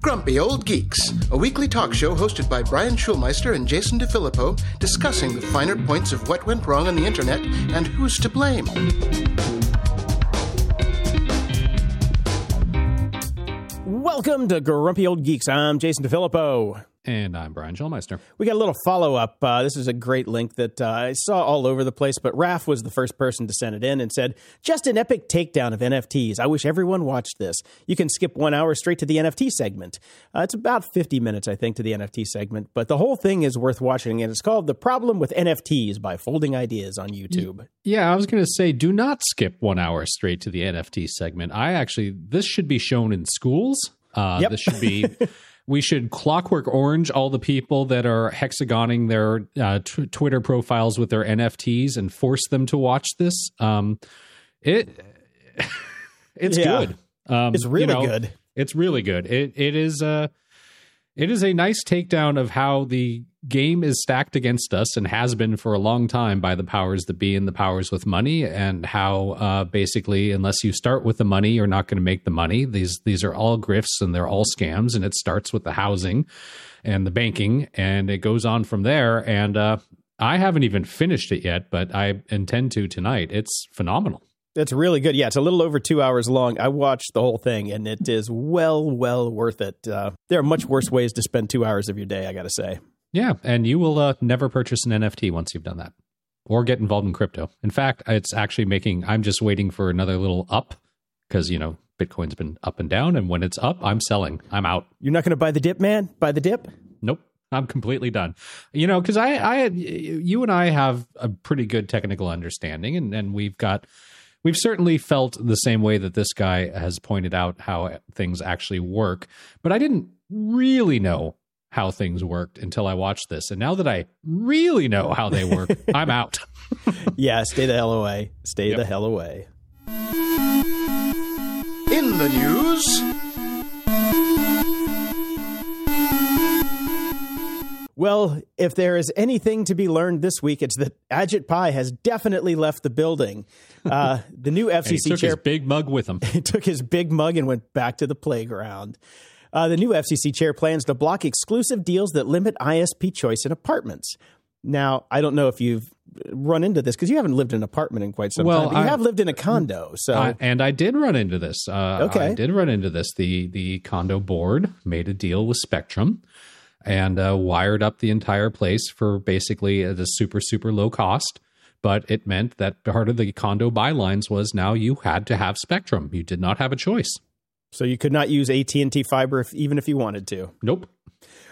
Grumpy Old Geeks, a weekly talk show hosted by Brian Schulmeister and Jason DeFilippo, discussing the finer points of what went wrong on the internet and who's to blame. Welcome to Grumpy Old Geeks. I'm Jason DeFilippo. And I'm Brian Schulmeister. We got a little follow up. Uh, this is a great link that uh, I saw all over the place, but Raf was the first person to send it in and said, Just an epic takedown of NFTs. I wish everyone watched this. You can skip one hour straight to the NFT segment. Uh, it's about 50 minutes, I think, to the NFT segment, but the whole thing is worth watching, and it's called The Problem with NFTs by Folding Ideas on YouTube. Yeah, I was going to say, do not skip one hour straight to the NFT segment. I actually, this should be shown in schools. Uh, Yep. This should be. We should clockwork orange all the people that are hexagoning their uh, tw- Twitter profiles with their NFTs and force them to watch this. Um, it it's Yeah. good. Um, It's really you know, good. It's really good. It it is uh it is a nice takedown of how the game is stacked against us and has been for a long time by the powers that be and the powers with money and how uh basically unless you start with the money you're not going to make the money. These these are all grifts and they're all scams and it starts with the housing and the banking and it goes on from there and uh I haven't even finished it yet, but I intend to tonight. It's phenomenal. It's really good. Yeah, it's a little over two hours long. I watched the whole thing, and it is well, well worth it. Uh, there are much worse ways to spend two hours of your day, I got to say. Yeah, and you will uh, never purchase an NFT once you've done that or get involved in crypto. In fact, it's actually making, I'm just waiting for another little up because, you know, Bitcoin's been up and down. And when it's up, I'm selling. I'm out. You're not going to buy the dip, man? Buy the dip? Nope. I'm completely done. You know, because I, I, you and I have a pretty good technical understanding, and, and we've got, we've certainly felt the same way that this guy has pointed out how things actually work. But I didn't really know how things worked until I watched this, and now that I really know how they work, I'm out. Yeah, stay the hell away. Stay Yep. the hell away. In the news, Well, if there is anything to be learned this week, it's that Ajit Pai has definitely left the building. Uh, the new And he FCC took chair his big mug with him. he took his big mug and went back to the playground. Uh, the new FCC chair plans to block exclusive deals that limit ISP choice in apartments. Now, I don't know if you've run into this because you haven't lived in an apartment in quite some Well, time. You I- have lived in a condo, so I, and I did run into this. Uh, Okay. I did run into this. The the condo board made a deal with Spectrum and uh, wired up the entire place for basically at a super super low cost. But it meant that part of the condo bylines was now you had to have Spectrum. You did not have a choice. So you could not use AT and T fiber if, even if you wanted to. Nope.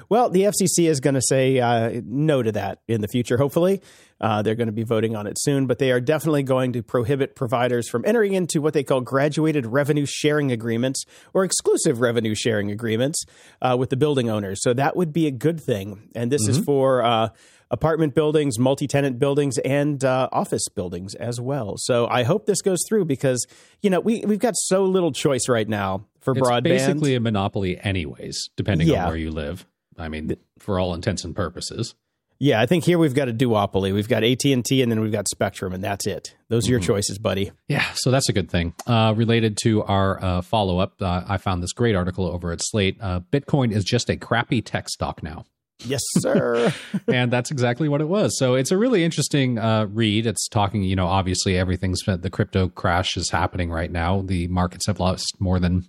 Well, the FCC is going to say uh, no to that in the future, hopefully. Uh, they're going to be voting on it soon, but they are definitely going to prohibit providers from entering into what they call graduated revenue sharing agreements or exclusive revenue sharing agreements uh, with the building owners. So that would be a good thing. And this is for uh, apartment buildings, multi tenant buildings, and uh, office buildings as well. So I hope this goes through because, you know, we, we've got so little choice right now for It's broadband. basically a monopoly, anyways, depending Yeah. on where you live. I mean, for all intents and purposes. Yeah, I think here we've got a duopoly. We've got AT and T, and then we've got Spectrum, and that's it. Those are your choices, buddy. Yeah, so that's a good thing. Uh, related to our uh, follow up, uh, I found this great article over at Slate. Uh, Bitcoin is just a crappy tech stock now. Yes, sir. and that's exactly what it was. So it's a really interesting uh, read. It's talking, you know, obviously everything's the crypto crash is happening right now. The markets have lost more than,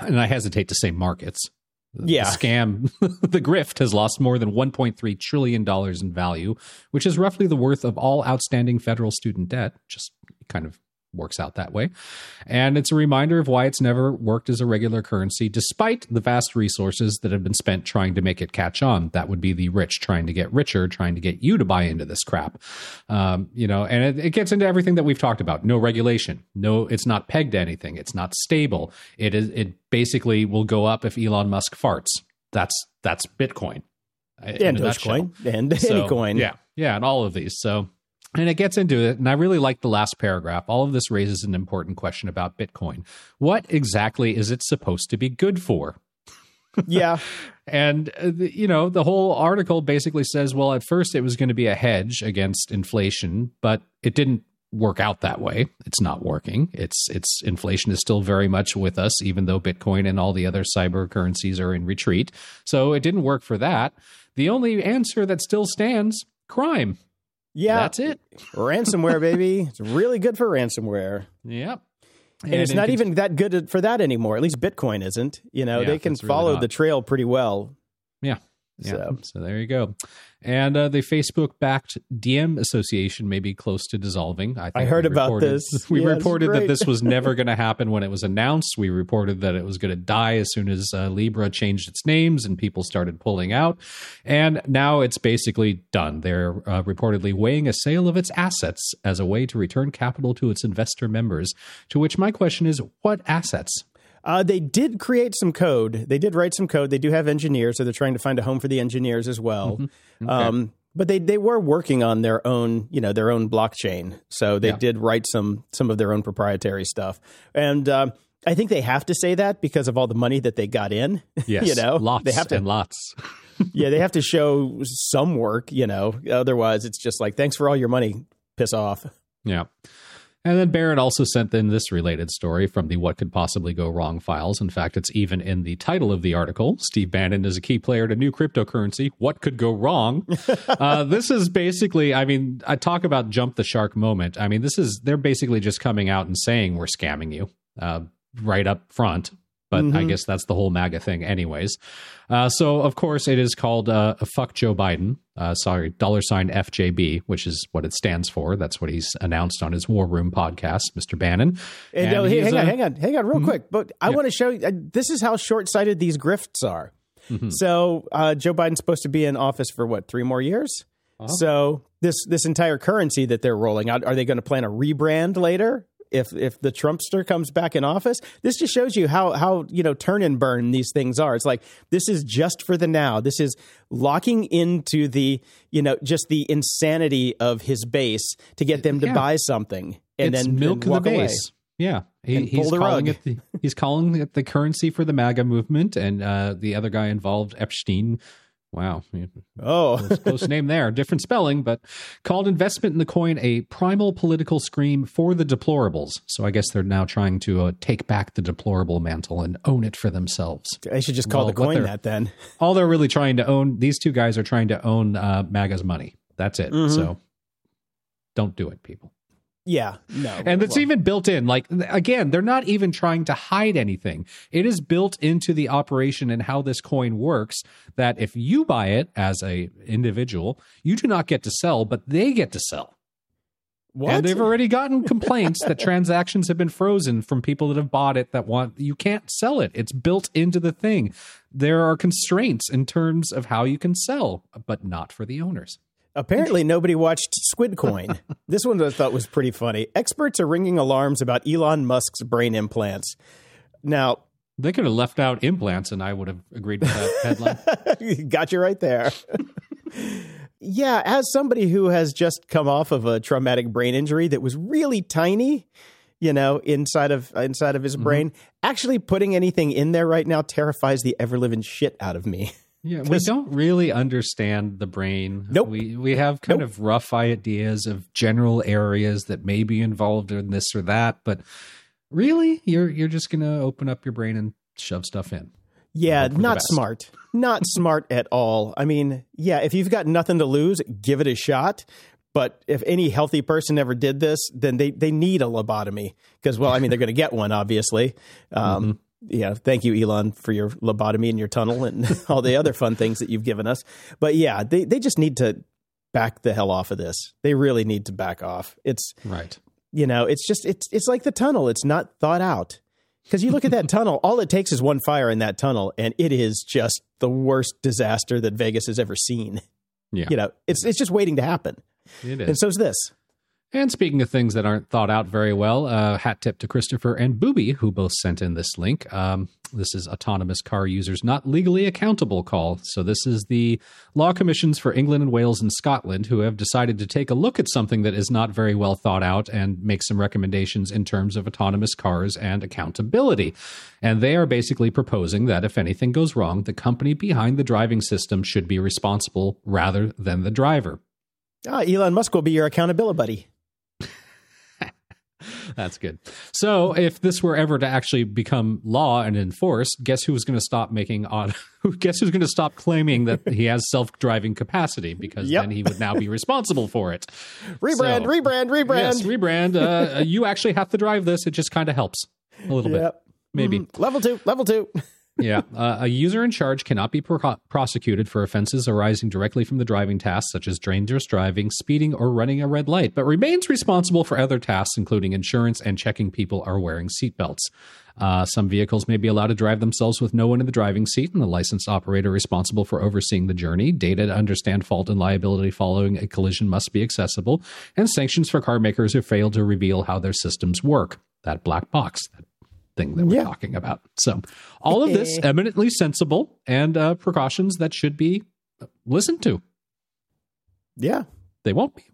and I hesitate to say markets. The Yeah. scam, the grift has lost more than 1.3 trillion dollars in value, which is roughly the worth of all outstanding federal student debt. Just kind of works out that way. And it's a reminder of why it's never worked as a regular currency, despite the vast resources that have been spent trying to make it catch on. That would be the rich trying to get richer, trying to get you to buy into this crap. Um, you know, and it, it gets into everything that we've talked about. No regulation. No, it's not pegged to anything. It's not stable. It is. It basically will go up if Elon Musk farts. That's that's Bitcoin. and. Dogecoin and So, any coin. Yeah, yeah, and all of these. So, and it gets into it, and I really like the last paragraph. All of this raises an important question about Bitcoin. What exactly is it supposed to be good for? yeah. And uh, the, you know, the whole article basically says, well, at first it was going to be a hedge against inflation, but it didn't work out that way. It's not working. It's it's inflation is still very much with us, even though Bitcoin and all the other cyber currencies are in retreat. So it didn't work for that. The only answer that still stands: crime. Yeah, That's it. ransomware, baby. It's really good for ransomware. Yep. And, it's not even that good for that anymore. At least Bitcoin isn't. You know, Yeah, they can it's really follow the trail pretty well. Yeah. Yeah. So- So, there you go. And uh, the Facebook backed Diem association may be close to dissolving. I, think I heard about reported- this. We Yeah, reported that this was never going to happen when it was announced. We reported that it was going to die as soon as uh, Libra changed its names and people started pulling out. And now it's basically done. They're uh, reportedly weighing a sale of its assets as a way to return capital to its investor members. To which my question is what assets? Uh, they did create some code. They did write some code. They do have engineers, so they're trying to find a home for the engineers as well. Mm-hmm. Um, but they they were working on their own, you know, their own blockchain. So they Yeah. did write some some of their own proprietary stuff. And um, I think they have to say that because of all the money that they got in. Yes. you know, lots they have to and lots. yeah, they have to show some work, you know. Otherwise, it's just like, thanks for all your money. Piss off. Yeah. And then Barrett also sent in this related story from the What Could Possibly Go Wrong files. In fact, it's even in the title of the article. Steve Bannon is a key player to new cryptocurrency. What could go wrong? uh, this is basically, I mean, I talk about jump the shark moment. I mean, this is, they're basically just coming out and saying we're scamming you uh, right up front. But I guess that's the whole MAGA thing, anyways. Uh, so, of course, it is called uh, Fuck Joe Biden. Uh, sorry, dollar sign FJB, which is what it stands for. That's what he's announced on his War Room podcast, Mr. Bannon. And, oh, he's, hang on, uh, hang on, hang on, real quick. But I want to show you. Uh, this is how short sighted these grifts are. So uh, Joe Biden's supposed to be in office for what three more years? So this this entire currency that they're rolling out, are they going to plan a rebrand later? If if the Trumpster comes back in office, this just shows you how how you know turn and burn these things are. It's like this is just for the now. This is locking into the you know just the insanity of his base to get them to Yeah. buy something and it's then milk walk the away. base. Yeah, he, he's calling rug. it the he's calling it the currency for the MAGA movement, and uh, the other guy involved, Epstein. Wow, Oh, close name there, different spelling, but called investment in the coin a primal political scream for the deplorables. So I guess they're now trying to uh, take back the deplorable mantle and own it for themselves. I should just call Well, the coin that then. All they're really trying to own, these two guys are trying to own uh, MAGA's money. That's it. Mhm. So don't do it, people. Yeah, no, And it's well, even built in. Like again, they're not even trying to hide anything. It is built into the operation and how this coin works that if you buy it as a individual, you do not get to sell, but they get to sell. what? And they've already gotten complaints that transactions have been frozen from people that have bought it that want you can't sell it. It's built into the thing. There are constraints in terms of how you can sell, but not for the owners. Apparently, nobody watched Squid Coin. this one I thought was pretty funny. Experts are ringing alarms about Elon Musk's brain implants. Now, They could have left out implants and I would have agreed with that headline. got you right there. yeah, as somebody who has just come off of a traumatic brain injury that was really tiny, you know, inside of inside of his mm-hmm. brain, actually putting anything in there right now terrifies the ever living shit out of me. Yeah, we don't really understand the brain. Nope. We we have kind of rough ideas of general areas that may be involved in this or that, but really, you're you're just gonna open up your brain and shove stuff in. Yeah, Hope for the not smart. Not smart at all. I mean, yeah, if you've got nothing to lose, give it a shot. But if any healthy person ever did this, then they, they need a lobotomy because, well, I mean, they're going to get one, obviously. Um, Yeah, thank you, Elon, for your lobotomy and your tunnel and all the other fun things that you've given us. But yeah, they, they just need to back the hell off of this. They really need to back off. It's Right. you know, it's just it's it's like the tunnel. It's not thought out. Because you look at that tunnel, all it takes is one fire in that tunnel, and it is just the worst disaster that Vegas has ever seen. Yeah. You know, it's it's just waiting to happen. It And so is. this. And speaking of things that aren't thought out very well, uh, hat tip to Christopher and Booby, who both sent in this link. Um, this is autonomous car users not legally accountable call. So this is the law commissions for England and Wales and Scotland who have decided to take a look at something that is not very well thought out and make some recommendations in terms of autonomous cars and accountability. And they are basically proposing that if anything goes wrong, the company behind the driving system should be responsible rather than the driver. Ah, Elon Musk will be your accountability buddy. That's good. So, if this were ever to actually become law and enforced, guess who's going to stop making on? Guess who's going to stop claiming that he has self-driving capacity because Yep. then he would now be responsible for it. Rebrand, So- rebrand, rebrand. Yes, rebrand. Uh, you actually have to drive this. It just kind of helps a little bit, Yep. maybe. Mhm. Level two, level two. yeah. Uh, a user in charge cannot be pro- prosecuted for offenses arising directly from the driving tasks, such as dangerous driving, speeding, or running a red light, but remains responsible for other tasks, including insurance and checking people are wearing seatbelts. Uh, some vehicles may be allowed to drive themselves with no one in the driving seat, and the licensed operator responsible for overseeing the journey. Data to understand fault and liability following a collision must be accessible, and sanctions for car makers who fail to reveal how their systems work. That black box, that thing that we're Yeah. talking about. So, all of this eminently sensible and uh, precautions that should be listened to. Yeah. They won't be.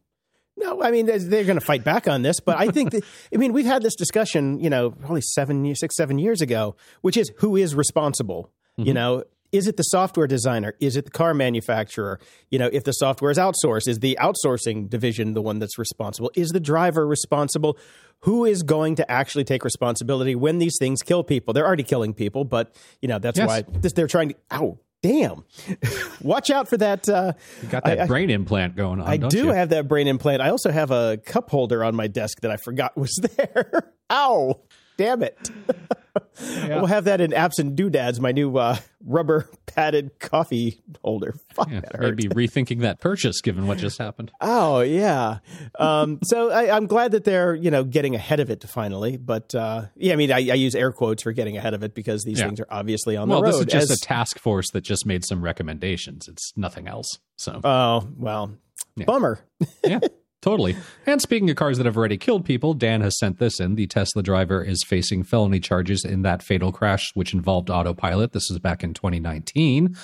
No, I mean they're, they're going to fight back on this, but I think that I mean we've had this discussion, you know, probably seven, six, seven years, years ago, which is who is responsible. You know, is it the software designer? Is it the car manufacturer? You know, if the software is outsourced, is the outsourcing division the one that's responsible? Is the driver responsible? Who is going to actually take responsibility when these things kill people? They're already killing people, but you know that's Yes. why this, they're trying to. Ow, damn! Watch out for that. Uh, You got that I- brain implant going on. I do you? have that brain implant. I also have a cup holder on my desk that I forgot was there. Ow! Damn it. We'll have that in Apps and Doodads, my new uh, rubber padded coffee holder. Fuck, Yeah, that maybe rethinking that purchase given what just happened. Oh yeah. Um, so I, I'm glad that they're you know getting ahead of it finally. But uh, yeah, I mean I, I use air quotes for getting ahead of it because these Yeah. things are obviously on Well, the road. Well, this is just as- a task force that just made some recommendations. It's nothing else. So, oh well, Yeah. bummer. yeah, totally. And speaking of cars that have already killed people, Dan has sent this in. The Tesla driver is facing felony charges in that fatal crash, which involved autopilot. This is back in 2019.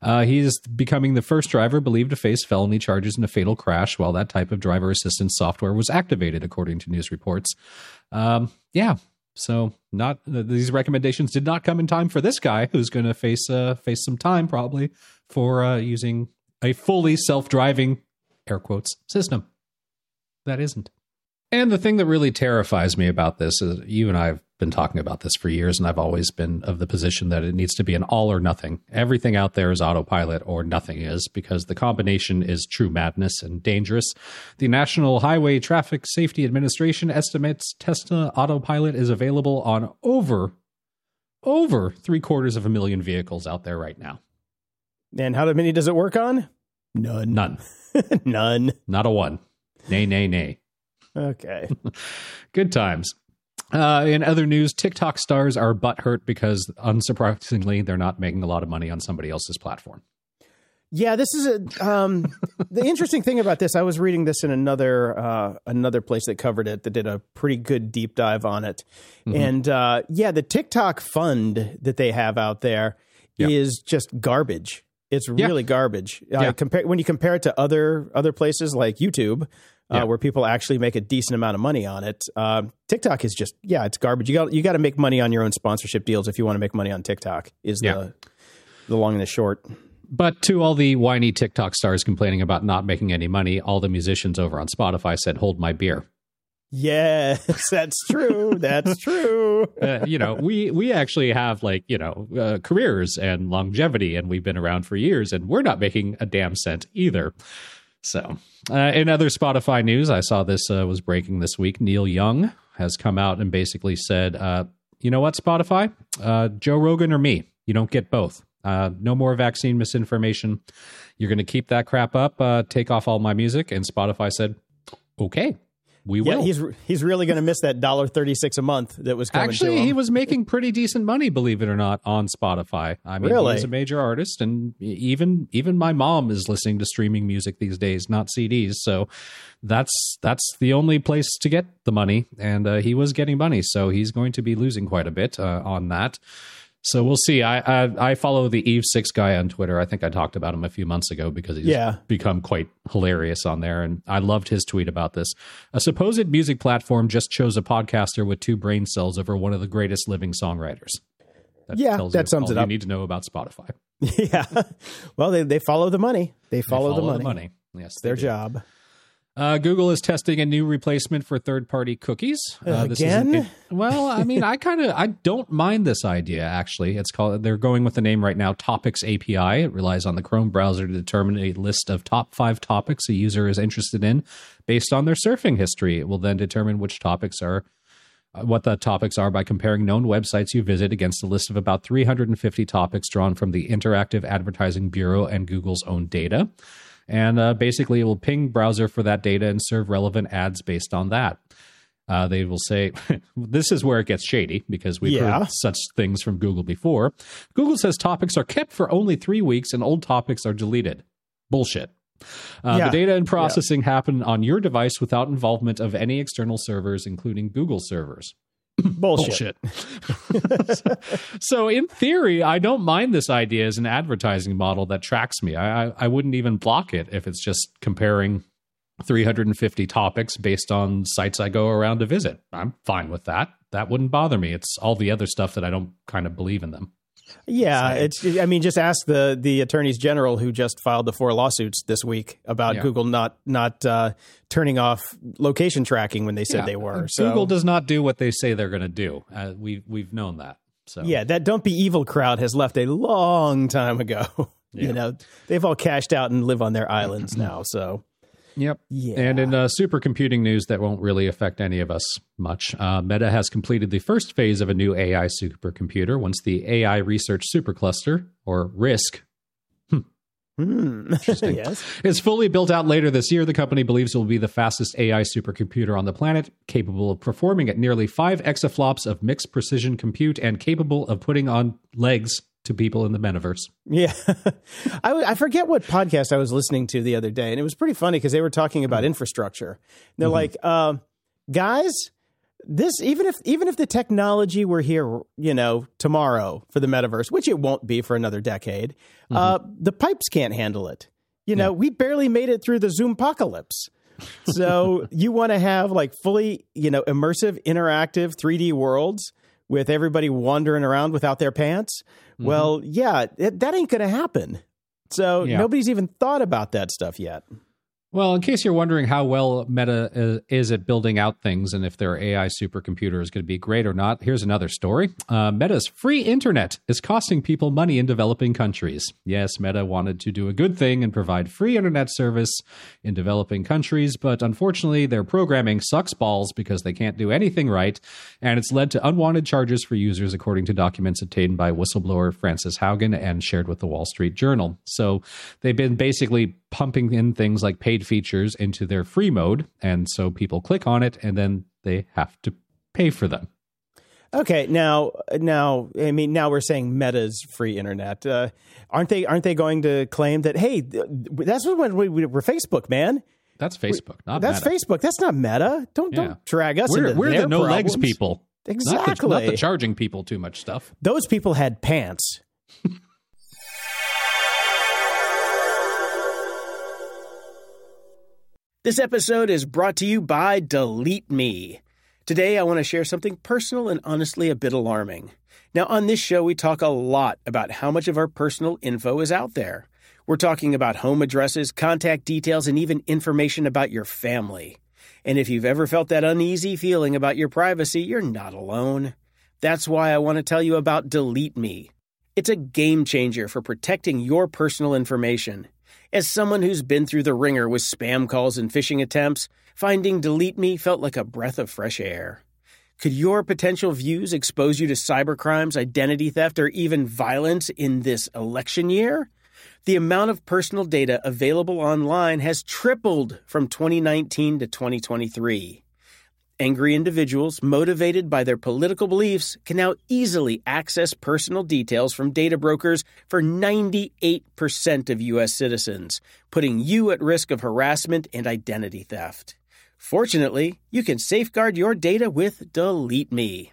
Uh, he is becoming the first driver believed to face felony charges in a fatal crash while that type of driver assistance software was activated, according to news reports. Um, yeah. So, not these recommendations did not come in time for this guy, who's going to face uh, face some time probably for uh, using a fully self driving air quotes system that isn't. And the thing that really terrifies me about this is you and I have been talking about this for years, and I've always been of the position that it needs to be an all or nothing. Everything out there is autopilot or nothing is because the combination is true madness and dangerous. The National Highway Traffic Safety Administration estimates Tesla autopilot is available on over over three quarters of a million vehicles out there right now. And how many does it work on? None. None. None. Not a one. Nay, nay, nay. Okay. Good times. Uh, in other news, TikTok stars are butthurt because, unsurprisingly, they're not making a lot of money on somebody else's platform. Yeah, this is a um, the interesting thing about this. I was reading this in another uh, another place that covered it that did a pretty good deep dive on it, and uh, yeah, the TikTok fund that they have out there is Yeah. just garbage. It's Yeah. really garbage. Uh, compare when you compare it to other other places like YouTube. Uh, Yeah. Where people actually make a decent amount of money on it, uh, TikTok is just yeah, it's garbage. You got you got to make money on your own sponsorship deals if you want to make money on TikTok. Is Yeah. the the long and the short. But to all the whiny TikTok stars complaining about not making any money, all the musicians over on Spotify said, "Hold my beer." Yes, that's true. That's true. Uh, you know, we we actually have like you know uh, careers and longevity, and we've been around for years, and we're not making a damn cent either. So, uh, in other Spotify news, I saw this uh, was breaking this week. Neil Young has come out and basically said, uh, "You know what, Spotify, uh, Joe Rogan or me, you don't get both. Uh, no more vaccine misinformation. You're going to keep that crap up. Uh, take off all my music." And Spotify said, "Okay, we Yeah, he's he's really going to miss that dollar thirty six a month that was Actually, he was making pretty decent money, believe it or not, on Spotify. I mean, Really? he's a major artist, and even even my mom is listening to streaming music these days, not CDs. So that's that's the only place to get the money, and uh, he was getting money, so he's going to be losing quite a bit uh, on that. So we'll see. I, I I follow the Eve Six guy on Twitter. I think I talked about him a few months ago because he's Yeah. become quite hilarious on there, and I loved his tweet about this. A supposed music platform just chose a podcaster with two brain cells over one of the greatest living songwriters. That Yeah, that sums it you need to know about Spotify. yeah. Well, they they follow the money. They They follow, the, money. money. Yes, Their do. job. Uh, Google is testing a new replacement for third-party cookies. Uh, this is Again? well, I mean, I kind of I don't mind this idea. Actually, it's called. They're going with the name right now, Topics API. It relies on the Chrome browser to determine a list of top five topics a user is interested in based on their surfing history. It will then determine which topics are uh, what the topics are by comparing known websites you visit against a list of about 350 topics drawn from the Interactive Advertising Bureau and Google's own data. And uh, basically, it will ping browser for that data and serve relevant ads based on that. Uh, they will say, this is where it gets shady because we've Yeah. heard such things from Google before. Google says topics are kept for only three weeks and old topics are deleted. Bullshit. Uh, Yeah. The data and processing happen on your device without involvement of any external servers, including Google servers. Bullshit. so, in theory, I don't mind this idea as an advertising model that tracks me. I, I, I wouldn't even block it if it's just comparing 350 topics based on sites I go around to visit. I'm fine with that. That wouldn't bother me. It's all the other stuff that I don't kind of believe in them. Yeah, it's. I mean, just ask the the attorneys general who just filed the four lawsuits this week about Yeah. Google not not uh, turning off location tracking when they said Yeah. they were. So Google does not do what they say they're going to do. Uh, we we've known that. So yeah, that don't be evil crowd has left a long time ago. Yeah. You know, they've all cashed out and live on their islands now. So Yep. Yeah. And in uh, supercomputing news that won't really affect any of us much, uh, Meta has completed the first phase of a new AI supercomputer once the AI Research Supercluster, or RISC, hmm. yes, is fully built out later this year. The company believes it will be the fastest AI supercomputer on the planet, capable of performing at nearly five exaflops of mixed precision compute and capable of putting on legs to people in the metaverse. Yeah. I forget what podcast I was listening to the other day, and it was pretty funny because they were talking about infrastructure. They're like, uh, guys, this even if even if the technology were here, you know, tomorrow for the metaverse, which it won't be for another decade, uh, the pipes can't handle it. You know, we barely made it through the Zoom apocalypse. So you want to have like fully, you know, immersive, interactive 3D worlds with everybody wandering around without their pants. Mm-hmm. Well, yeah, it, that ain't going to happen. So Yeah. nobody's even thought about that stuff yet. Well, in case you're wondering how well Meta is, is at building out things and if their AI supercomputer is going to be great or not, here's another story. Uh, Meta's free internet is costing people money in developing countries. Yes, Meta wanted to do a good thing and provide free internet service in developing countries, but unfortunately, their programming sucks balls because they can't do anything right, and it's led to unwanted charges for users, according to documents obtained by whistleblower Frances Haugen and shared with the Wall Street Journal. So they've been basically pumping in things like paid features into their free mode, and so people click on it and then they have to pay for them. Okay, now, now, I mean, now we're saying Meta's free internet. Uh, aren't they? Aren't they going to claim that? Hey, that's what when we, we, we're Facebook, man. That's Facebook, not That's Meta. Facebook. That's not Meta. Don't Yeah. don't drag us We're, we're the no legs problems. people. Not the, Exactly. not the charging people too much stuff. Those people had pants. this episode is brought to you by Delete Me. Today, I want to share something personal and honestly a bit alarming. Now, on this show, we talk a lot about how much of our personal info is out there. We're talking about home addresses, contact details, and even information about your family. And if you've ever felt that uneasy feeling about your privacy, you're not alone. That's why I want to tell you about Delete Me. It's a game changer for protecting your personal information. As someone who's been through the ringer with spam calls and phishing attempts, finding Delete Me felt like a breath of fresh air. Could your potential views expose you to cybercrimes, identity theft, or even violence in this election year? The amount of personal data available online has tripled from 2019 to 2023. Angry individuals motivated by their political beliefs can now easily access personal details from data brokers for 98% of U.S. citizens, putting you at risk of harassment and identity theft. Fortunately, you can safeguard your data with Delete Me.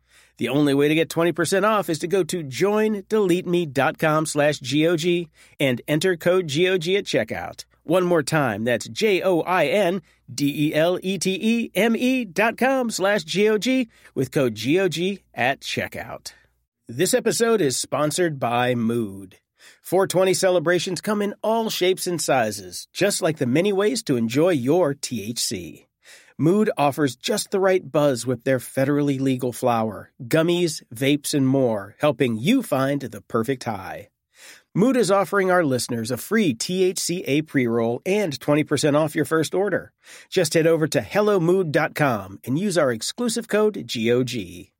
The only way to get 20% off is to go to joindeleteme.com slash GOG and enter code GOG at checkout. One more time, that's J-O-I-N-D-E-L-E-T-E-M-E dot com slash G-O-G with code GOG at checkout. This episode is sponsored by Mood. 420 celebrations come in all shapes and sizes, just like the many ways to enjoy your THC. Mood offers just the right buzz with their federally legal flower, gummies, vapes, and more, helping you find the perfect high. Mood is offering our listeners a free THCA pre roll and 20% off your first order. Just head over to HelloMood.com and use our exclusive code GOG.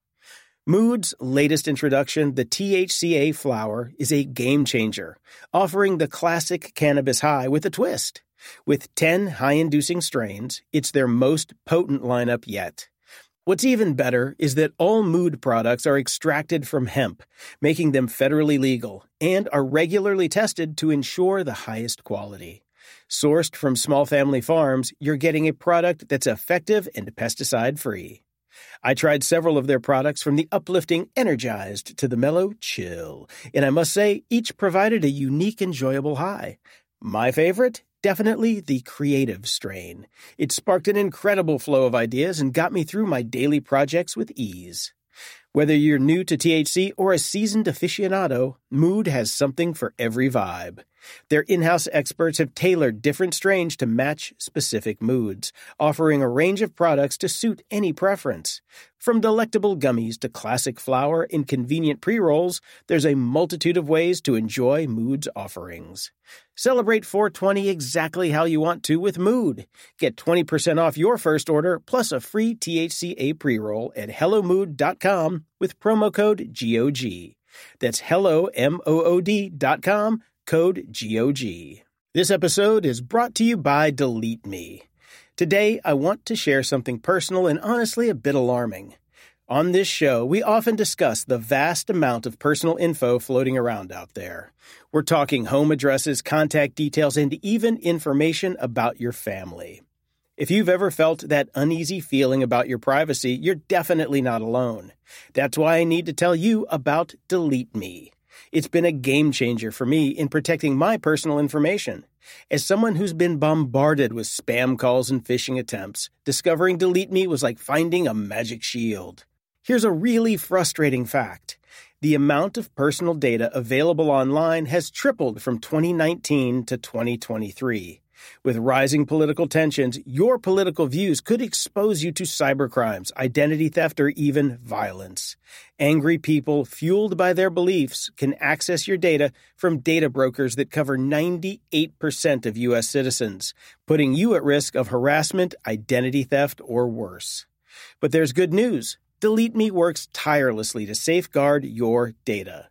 Mood's latest introduction, the THCA flower, is a game changer, offering the classic cannabis high with a twist. With 10 high inducing strains, it's their most potent lineup yet. What's even better is that all mood products are extracted from hemp, making them federally legal, and are regularly tested to ensure the highest quality. Sourced from small family farms, you're getting a product that's effective and pesticide free. I tried several of their products from the uplifting Energized to the mellow Chill, and I must say, each provided a unique, enjoyable high. My favorite? Definitely the creative strain. It sparked an incredible flow of ideas and got me through my daily projects with ease. Whether you're new to THC or a seasoned aficionado, Mood has something for every vibe. Their in house experts have tailored different strains to match specific moods, offering a range of products to suit any preference. From delectable gummies to classic flower and convenient pre rolls, there's a multitude of ways to enjoy Mood's offerings. Celebrate 420 exactly how you want to with Mood. Get 20% off your first order plus a free THCA pre roll at HelloMood.com with promo code GOG. That's hello, M-O-O-D dot com code GOG. This episode is brought to you by Delete Me. Today, I want to share something personal and honestly a bit alarming. On this show, we often discuss the vast amount of personal info floating around out there. We're talking home addresses, contact details, and even information about your family. If you've ever felt that uneasy feeling about your privacy, you're definitely not alone. That's why I need to tell you about Delete Me. It's been a game changer for me in protecting my personal information. As someone who's been bombarded with spam calls and phishing attempts, discovering Delete Me was like finding a magic shield. Here's a really frustrating fact. The amount of personal data available online has tripled from 2019 to 2023. With rising political tensions, your political views could expose you to cybercrimes, identity theft, or even violence. Angry people, fueled by their beliefs, can access your data from data brokers that cover 98% of U.S. citizens, putting you at risk of harassment, identity theft, or worse. But there's good news. Delete Me works tirelessly to safeguard your data.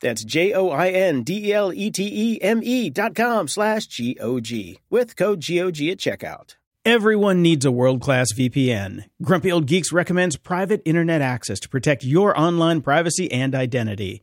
That's J O I N D E L E T E M E dot com slash G O G with code GOG at checkout. Everyone needs a world class VPN. Grumpy Old Geeks recommends private internet access to protect your online privacy and identity.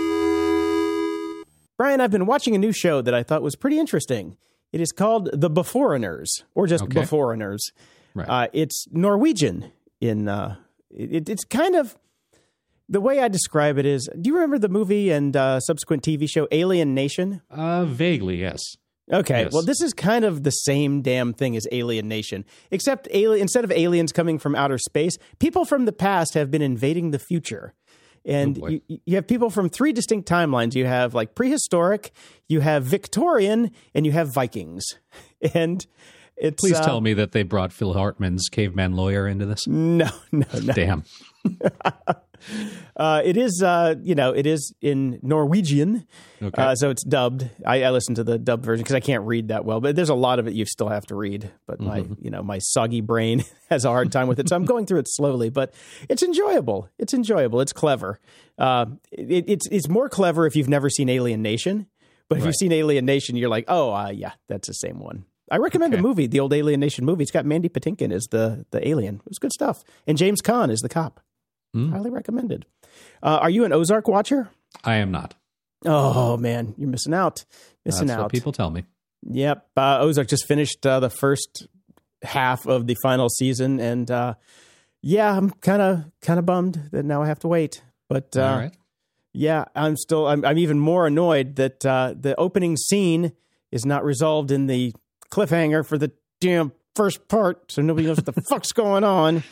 Brian, I've been watching a new show that I thought was pretty interesting. It is called The Beforeigners, or just Okay. Beforeigners. Right. Uh, it's Norwegian. In uh, it, it's kind of the way I describe it is. Do you remember the movie and uh, subsequent TV show Alien Nation? Uh, vaguely, yes. Okay, Yes. well, this is kind of the same damn thing as Alien Nation, except alien instead of aliens coming from outer space, people from the past have been invading the future. And Oh, you, you have people from three distinct timelines. You have like prehistoric, you have Victorian, and you have Vikings. And it's Please uh, tell me that they brought Phil Hartman's caveman lawyer into this. no, no, no. Damn. Uh, it is, uh, you know, it is in Norwegian, Okay. uh, so it's dubbed. I, I listen to the dubbed version because I can't read that well, but there's a lot of it you still have to read. But my, Mm-hmm. you know, my soggy brain has a hard time with it, so I'm going through it slowly. But it's enjoyable. It's enjoyable. It's clever. Uh, it, it's it's more clever if you've never seen Alien Nation. But if you've seen Alien Nation, you're like, oh, uh, yeah, that's the same one. I recommend the movie, the old Alien Nation movie. It's got Mandy Patinkin as the the alien. It was good stuff, and James Caan is the cop. Hmm. Highly recommended. Uh, are you an Ozark watcher? I am not. Oh man, you're missing out. Missing That's out. what people tell me. Yep. Uh, Ozark just finished uh, the first half of the final season, and uh, yeah, I'm kind of kind of bummed that now I have to wait. But uh, All right. yeah, I'm still I'm, I'm even more annoyed that uh, the opening scene is not resolved in the cliffhanger for the damn first part, so nobody knows what the fuck's going on.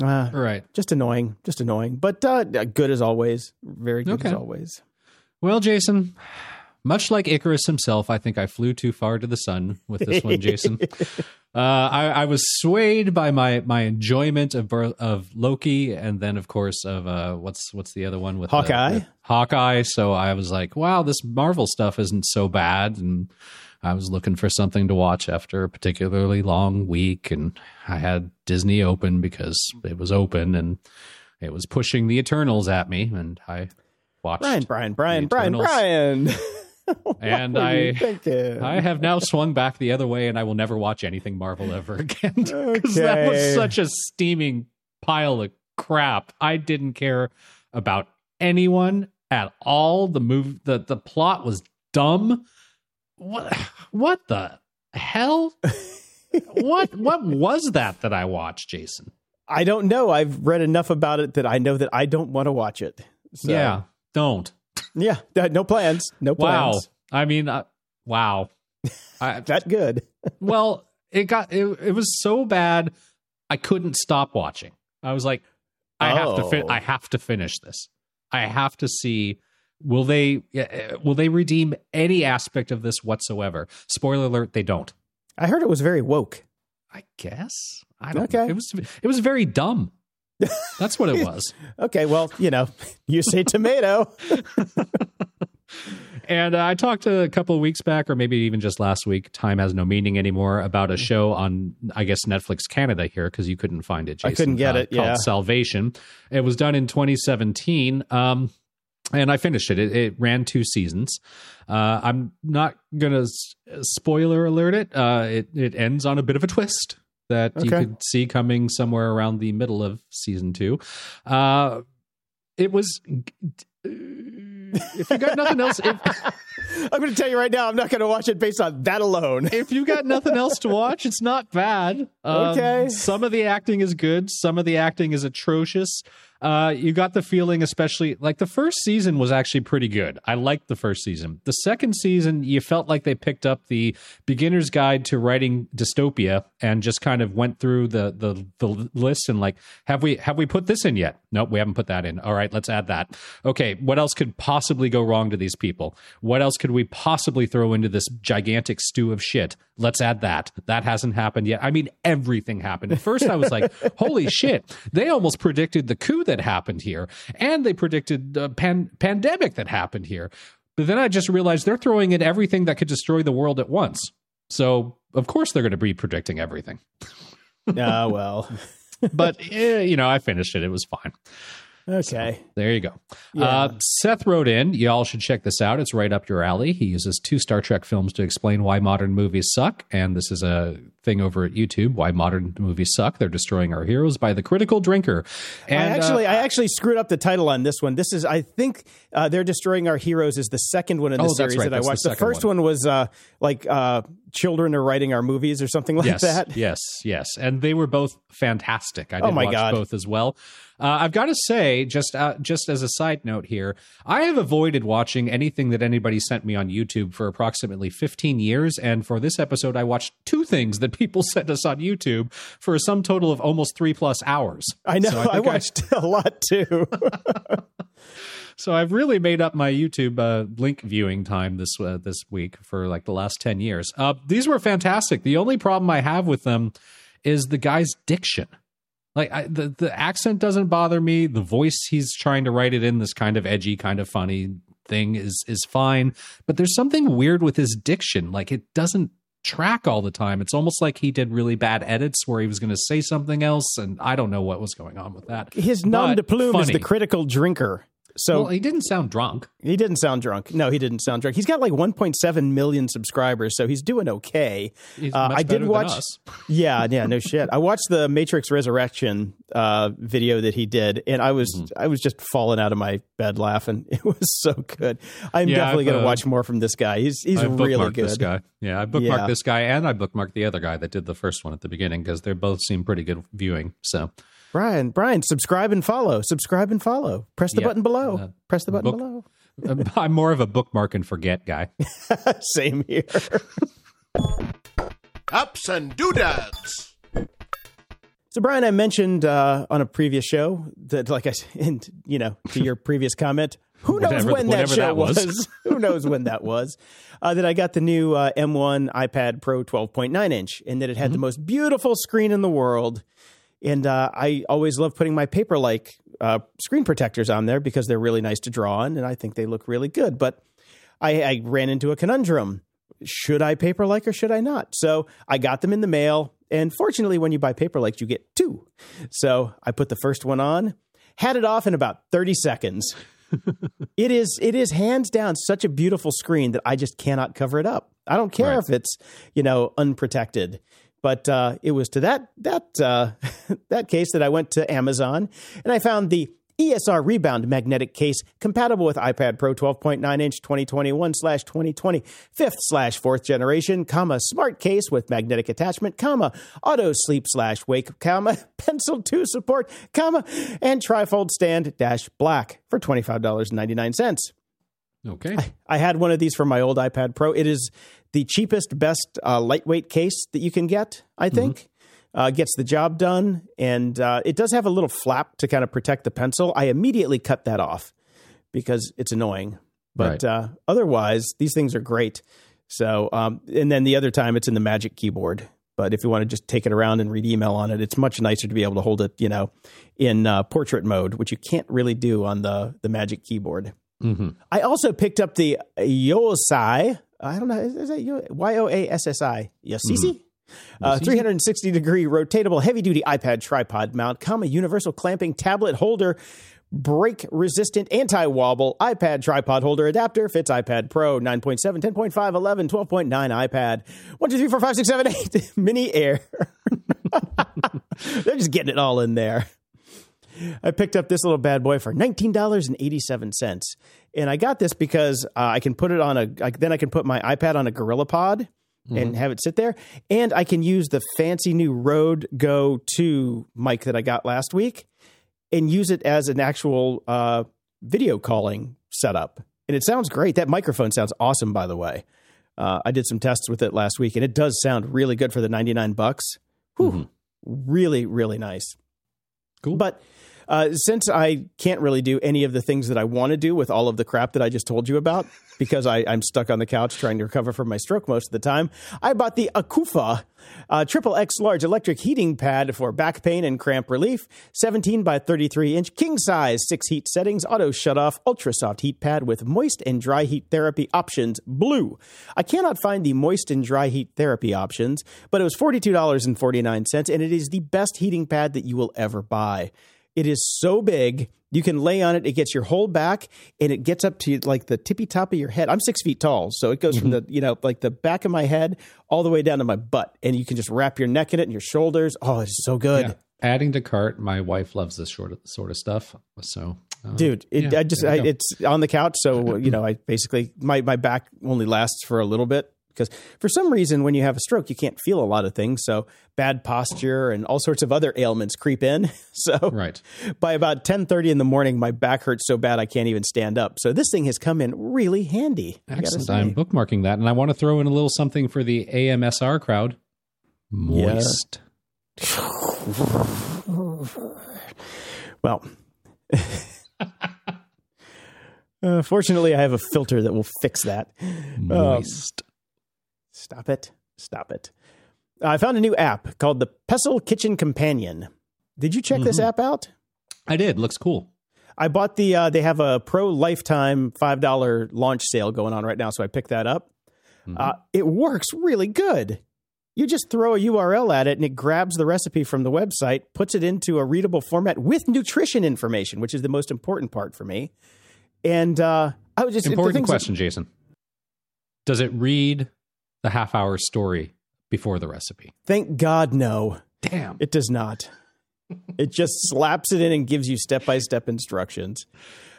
Uh, All right. just annoying, just annoying, but uh, good as always. Very good as always. Well, Jason, much like Icarus himself, I think I flew too far to the sun with this one, Jason. Uh, I, I was swayed by my my enjoyment of of Loki, and then of course of uh, what's what's the other one with Hawkeye? with Hawkeye. So I was like, wow, this Marvel stuff isn't so bad, and I was looking for something to watch after a particularly long week, and I had Disney open because it was open and it was pushing the Eternals at me, and I watched. Brian, Brian, Brian, Brian, Brian. And What were you I- I have now swung back the other way, and I will never watch anything Marvel ever again because that was such a steaming pile of crap. I didn't care about anyone at all. The move, the the plot was dumb. What what the hell? what what was that that I watched, Jason? I don't know. I've read enough about it that I know that I don't want to watch it. So, yeah, don't. yeah. uh, No plans. No plans. Wow. I mean, uh, wow. I, That good. well, it got it, it was so bad I couldn't stop watching. I was like I have to Oh. I have to finish this. I have to see will they uh, will they redeem any aspect of this whatsoever. Spoiler alert they don't. I heard it was very woke. I guess. I don't Okay. know. It was it was very dumb. That's what it was. Okay, well, you know, you say tomato. And uh, I talked a couple of weeks back, or maybe even just last week. Time has no meaning anymore. About a show on, I guess Netflix Canada here because you couldn't find it. Jason, I couldn't get uh, it, Called yeah. Salvation. It was done in 2017. Um, and I finished it. It, it ran two seasons. Uh, I'm not gonna s- spoiler alert it. Uh, it it ends on a bit of a twist that you could see coming somewhere around the middle of season two. Uh, it was. If you got nothing else, if, I'm going to tell you right now, I'm not going to watch it based on that alone. if you got nothing else to watch, it's not bad. Um, Okay. Some of the acting is good. Some of the acting is atrocious. Uh, you got the feeling, especially like the first season was actually pretty good. I liked the first season. The second season, you felt like they picked up the beginner's guide to writing dystopia and just kind of went through the the the list and like, have we have we put this in yet? Nope, we haven't put that in. All right, let's add that. Okay, what else could possibly go wrong to these people? What else could we possibly throw into this gigantic stew of shit? Let's add that. That hasn't happened yet. I mean, everything happened. At first, I was like, holy shit. They almost predicted the coup that happened here, and they predicted the pan- pandemic that happened here. But then I just realized they're throwing in everything that could destroy the world at once. So, of course, they're going to be predicting everything. Ah, well. But, eh, you know, I finished it. It was fine. Okay. There you go. Yeah. Uh, Seth wrote in, y'all should check this out. It's right up your alley. He uses two Star Trek films to explain why modern movies suck. And this is a thing over at YouTube why modern movies suck. They're destroying our heroes by the critical drinker. And I actually, uh, I actually screwed up the title on this one. This is, I think, uh, they're destroying our heroes is the second one in the Oh, series right. that I That's the watched. The, second first one. one, was uh, like uh, children are writing our movies or something like yes, that. yes, yes. And they were both fantastic. I did Oh my watch God. both as well. Uh, I've got to say, just uh, just as a side note here, I have avoided watching anything that anybody sent me on YouTube for approximately 15 years, and for this episode, I watched two things that people sent us on YouTube for a sum total of almost three plus hours. I know. So I, think watched a lot too. So I've really made up my YouTube uh, link viewing time this uh, this week for like the last ten years. Uh, these were fantastic. The only problem I have with them is the guy's diction. Like I, the the accent doesn't bother me. The voice he's trying to write it in this kind of edgy, kind of funny thing is is fine. But there's something weird with his diction. Like it doesn't track all the time. It's almost like he did really bad edits where he was going to say something else, and I don't know what was going on with that. His nom de plume is the critical drinker. So Well, he didn't sound drunk. he didn't sound drunk. No, he didn't sound drunk. He's got like 1.7 million subscribers, so he's doing okay. He's Uh, I did watch. Yeah, yeah, no shit. I watched the Matrix Resurrection uh, video that he did, and I was Mm-hmm. I was just falling out of my bed laughing. It was so good. I'm Yeah, definitely going to uh, watch more from this guy. He's he's I really good. this guy. Yeah, I bookmarked Yeah. this guy and I bookmarked the other guy that did the first one at the beginning because they both seem pretty good viewing. So Brian, Brian, subscribe and follow. Subscribe and follow. Press the Yeah. button below. Uh, Press the button book- below. I'm more of a bookmark and forget guy. Same here. Apps and Doodads. So, Brian, I mentioned uh, on a previous show that, like I, s- and you know, to your previous comment, who knows Whatever- when that show that was. was? who knows when that was? Uh, that I got the new uh, M1 iPad Pro 12.9 inch, and that it had the most beautiful screen in the world. And uh, I always love putting my paper-like uh, screen protectors on there because they're really nice to draw on, and I think they look really good. But I, I ran into a conundrum. Should I paper like or should I not? So I got them in the mail. And fortunately, when you buy paper like, you get two. So I put the first one on, had it off in about 30 seconds. it is it is hands down such a beautiful screen that I just cannot cover it up. I don't care Right. if it's, you know, unprotected. But uh, it was to that that uh, that case that I went to Amazon and I found the ESR Rebound magnetic case compatible with iPad Pro 12.9 inch 2021 slash 2020 fifth slash fourth generation, comma smart case with magnetic attachment, comma auto sleep slash wake, comma pencil 2 support, comma and trifold stand dash black for twenty five dollars and ninety nine cents. Okay. I had one of these for my old iPad Pro. It is the cheapest, best uh, lightweight case that you can get, I think. Uh, gets the job done. And uh, it does have a little flap to kind of protect the pencil. I immediately cut that off because it's annoying. But Right. uh, otherwise, these things are great. So, um, and then the other time it's in the Magic Keyboard. But if you want to just take it around and read email on it, it's much nicer to be able to hold it, you know, in uh, portrait mode, which you can't really do on the the Magic Keyboard. hmm I also picked up the Yosai. I don't know. Is, is that Y O A S S I? Yosisi? Uh, 360 degree rotatable heavy duty iPad tripod mount, comma universal clamping tablet holder, break resistant anti wobble iPad tripod holder adapter fits iPad Pro 9.7, 10.5, 11, 12.9 iPad 1, 2, 3, 4, 5, 6, 7, 8 mini air. They're just getting it all in there. I picked up this little bad boy for nineteen dollars and eighty seven cents, and I got this because uh, I can put it on a. I, then I can put my iPad on a Gorilla Pod and have it sit there, and I can use the fancy new Rode Go Two mic that I got last week, and use it as an actual uh, video calling setup. And it sounds great. That microphone sounds awesome, by the way. Uh, I did some tests with it last week, and it does sound really good for the 99 bucks. Whew, Mhm. Really, really nice. Cool. But uh, since I can't really do any of the things that I want to do with all of the crap that I just told you about, because I, I'm stuck on the couch trying to recover from my stroke most of the time, I bought the Akufa uh, Triple X Large Electric Heating Pad for back pain and cramp relief. 17 by 33 inch king size, six heat settings, auto shut off, ultra soft heat pad with moist and dry heat therapy options. Blue. I cannot find the moist and dry heat therapy options, but it was $42.49, and it is the best heating pad that you will ever buy. It is so big. You can lay on it. It gets your whole back and it gets up to like the tippy top of your head. I'm six feet tall. So it goes from the, you know, like the back of my head all the way down to my butt. And you can just wrap your neck in it and your shoulders. Oh, it's so good. Yeah. Adding to cart. My wife loves this sort of sort of stuff. So, uh, Dude, it, yeah, I just, I, it's on the couch. So, you know, I basically, my, my back only lasts for a little bit because for some reason, when you have a stroke, you can't feel a lot of things. So bad posture and all sorts of other ailments creep in. So right. by about 10:30 in the morning my back hurts so bad I can't even stand up. So this thing has come in really handy. excellent I'm bookmarking that, and I want to throw in a little something for the AMSR crowd. Moist. Well, uh, fortunately I have a filter that will fix that. Moist. Stop it. Stop it. I found a new app called the Pestle Kitchen Companion. Did you check this Mhm. app out? I did. Looks cool. I bought the. Uh, they have a pro lifetime five dollar launch sale going on right now, so I picked that up. Mhm. Uh, it works really good. You just throw a URL at it, and it grabs the recipe from the website, puts it into a readable format with nutrition information, which is the most important part for me. And uh, I was just the Important things that- question, Jason. Does it read the half hour story before the recipe? thank God, no, Damn. it does not. it just slaps it in and gives you step by step instructions.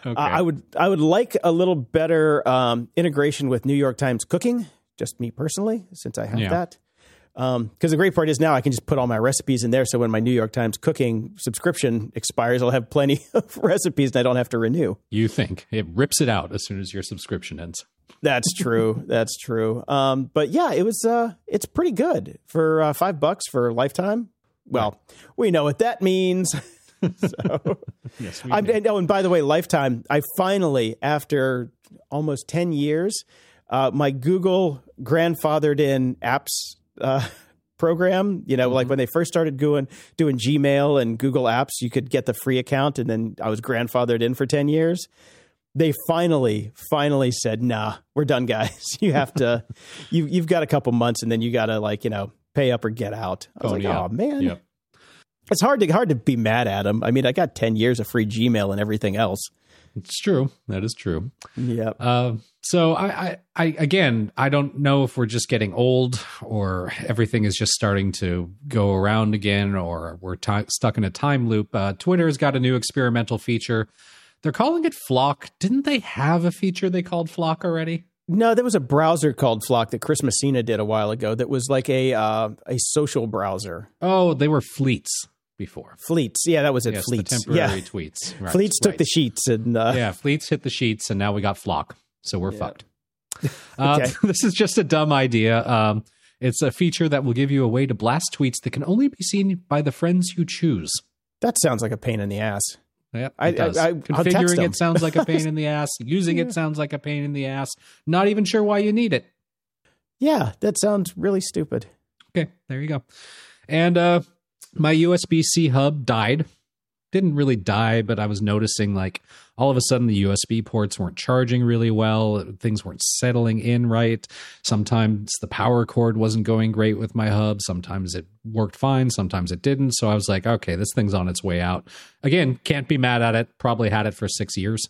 Okay. Uh, I would I would like a little better um, integration with New York Times Cooking. Just me personally, since I have Yeah. that. Because the great part is now I can just put all my recipes in there. So when my New York Times Cooking subscription expires, I'll have plenty of recipes and I don't have to renew. you think it rips it out as soon as your subscription ends. That's true. That's true. Um, but yeah, it was. Uh, it's pretty good for uh, five bucks for lifetime. Well, we know what that means. so. Yes, we I'm, and, oh, and by the way, Lifetime, I finally, after almost 10 years, uh, my Google grandfathered in apps uh, program, you know, like when they first started doing, doing Gmail and Google Apps, you could get the free account, and then I was grandfathered in for 10 years. They finally, finally said, nah, we're done, guys. You have to, you, you've got a couple months, and then you got to, like, you know, pay up or get out. I was Oh, like, yeah. oh, man. Yep. It's hard to hard to be mad at them. I mean, I got 10 years of free Gmail and everything else. It's true. That is true. Yep. Uh, so I, I, I, again, I don't know if we're just getting old or everything is just starting to go around again or we're ti stuck in a time loop. Uh, Twitter has got a new experimental feature. They're calling it Flock. Didn't they have a feature they called Flock already? No, there was a browser called Flock that Chris Messina did a while ago that was like a uh, a social browser. Oh, they were Fleets before. Fleets. Yeah, that was it. Yes, Fleets. temporary yeah. tweets. Right, Fleets took right. the sheets and uh, yeah, Fleets hit the sheets, and now we got Flock. So we're fucked. Uh, Okay. this is just a dumb idea. Um, it's a feature that will give you a way to blast tweets that can only be seen by the friends you choose. that sounds like a pain in the ass. Yep, I- does. I- I- Configuring it sounds like a pain in the ass. Using it sounds like a pain in the ass. Not even sure why you need it. Yeah, that sounds really stupid. Okay, there you go. And uh, my USB C hub died. Didn't really die, but I was noticing like all of a sudden the USB ports weren't charging really well. Things weren't settling in right. Sometimes the power cord wasn't going great with my hub. Sometimes it worked fine. Sometimes it didn't. So I was like, okay, this thing's on its way out. Again, can't be mad at it. Probably had it for six years.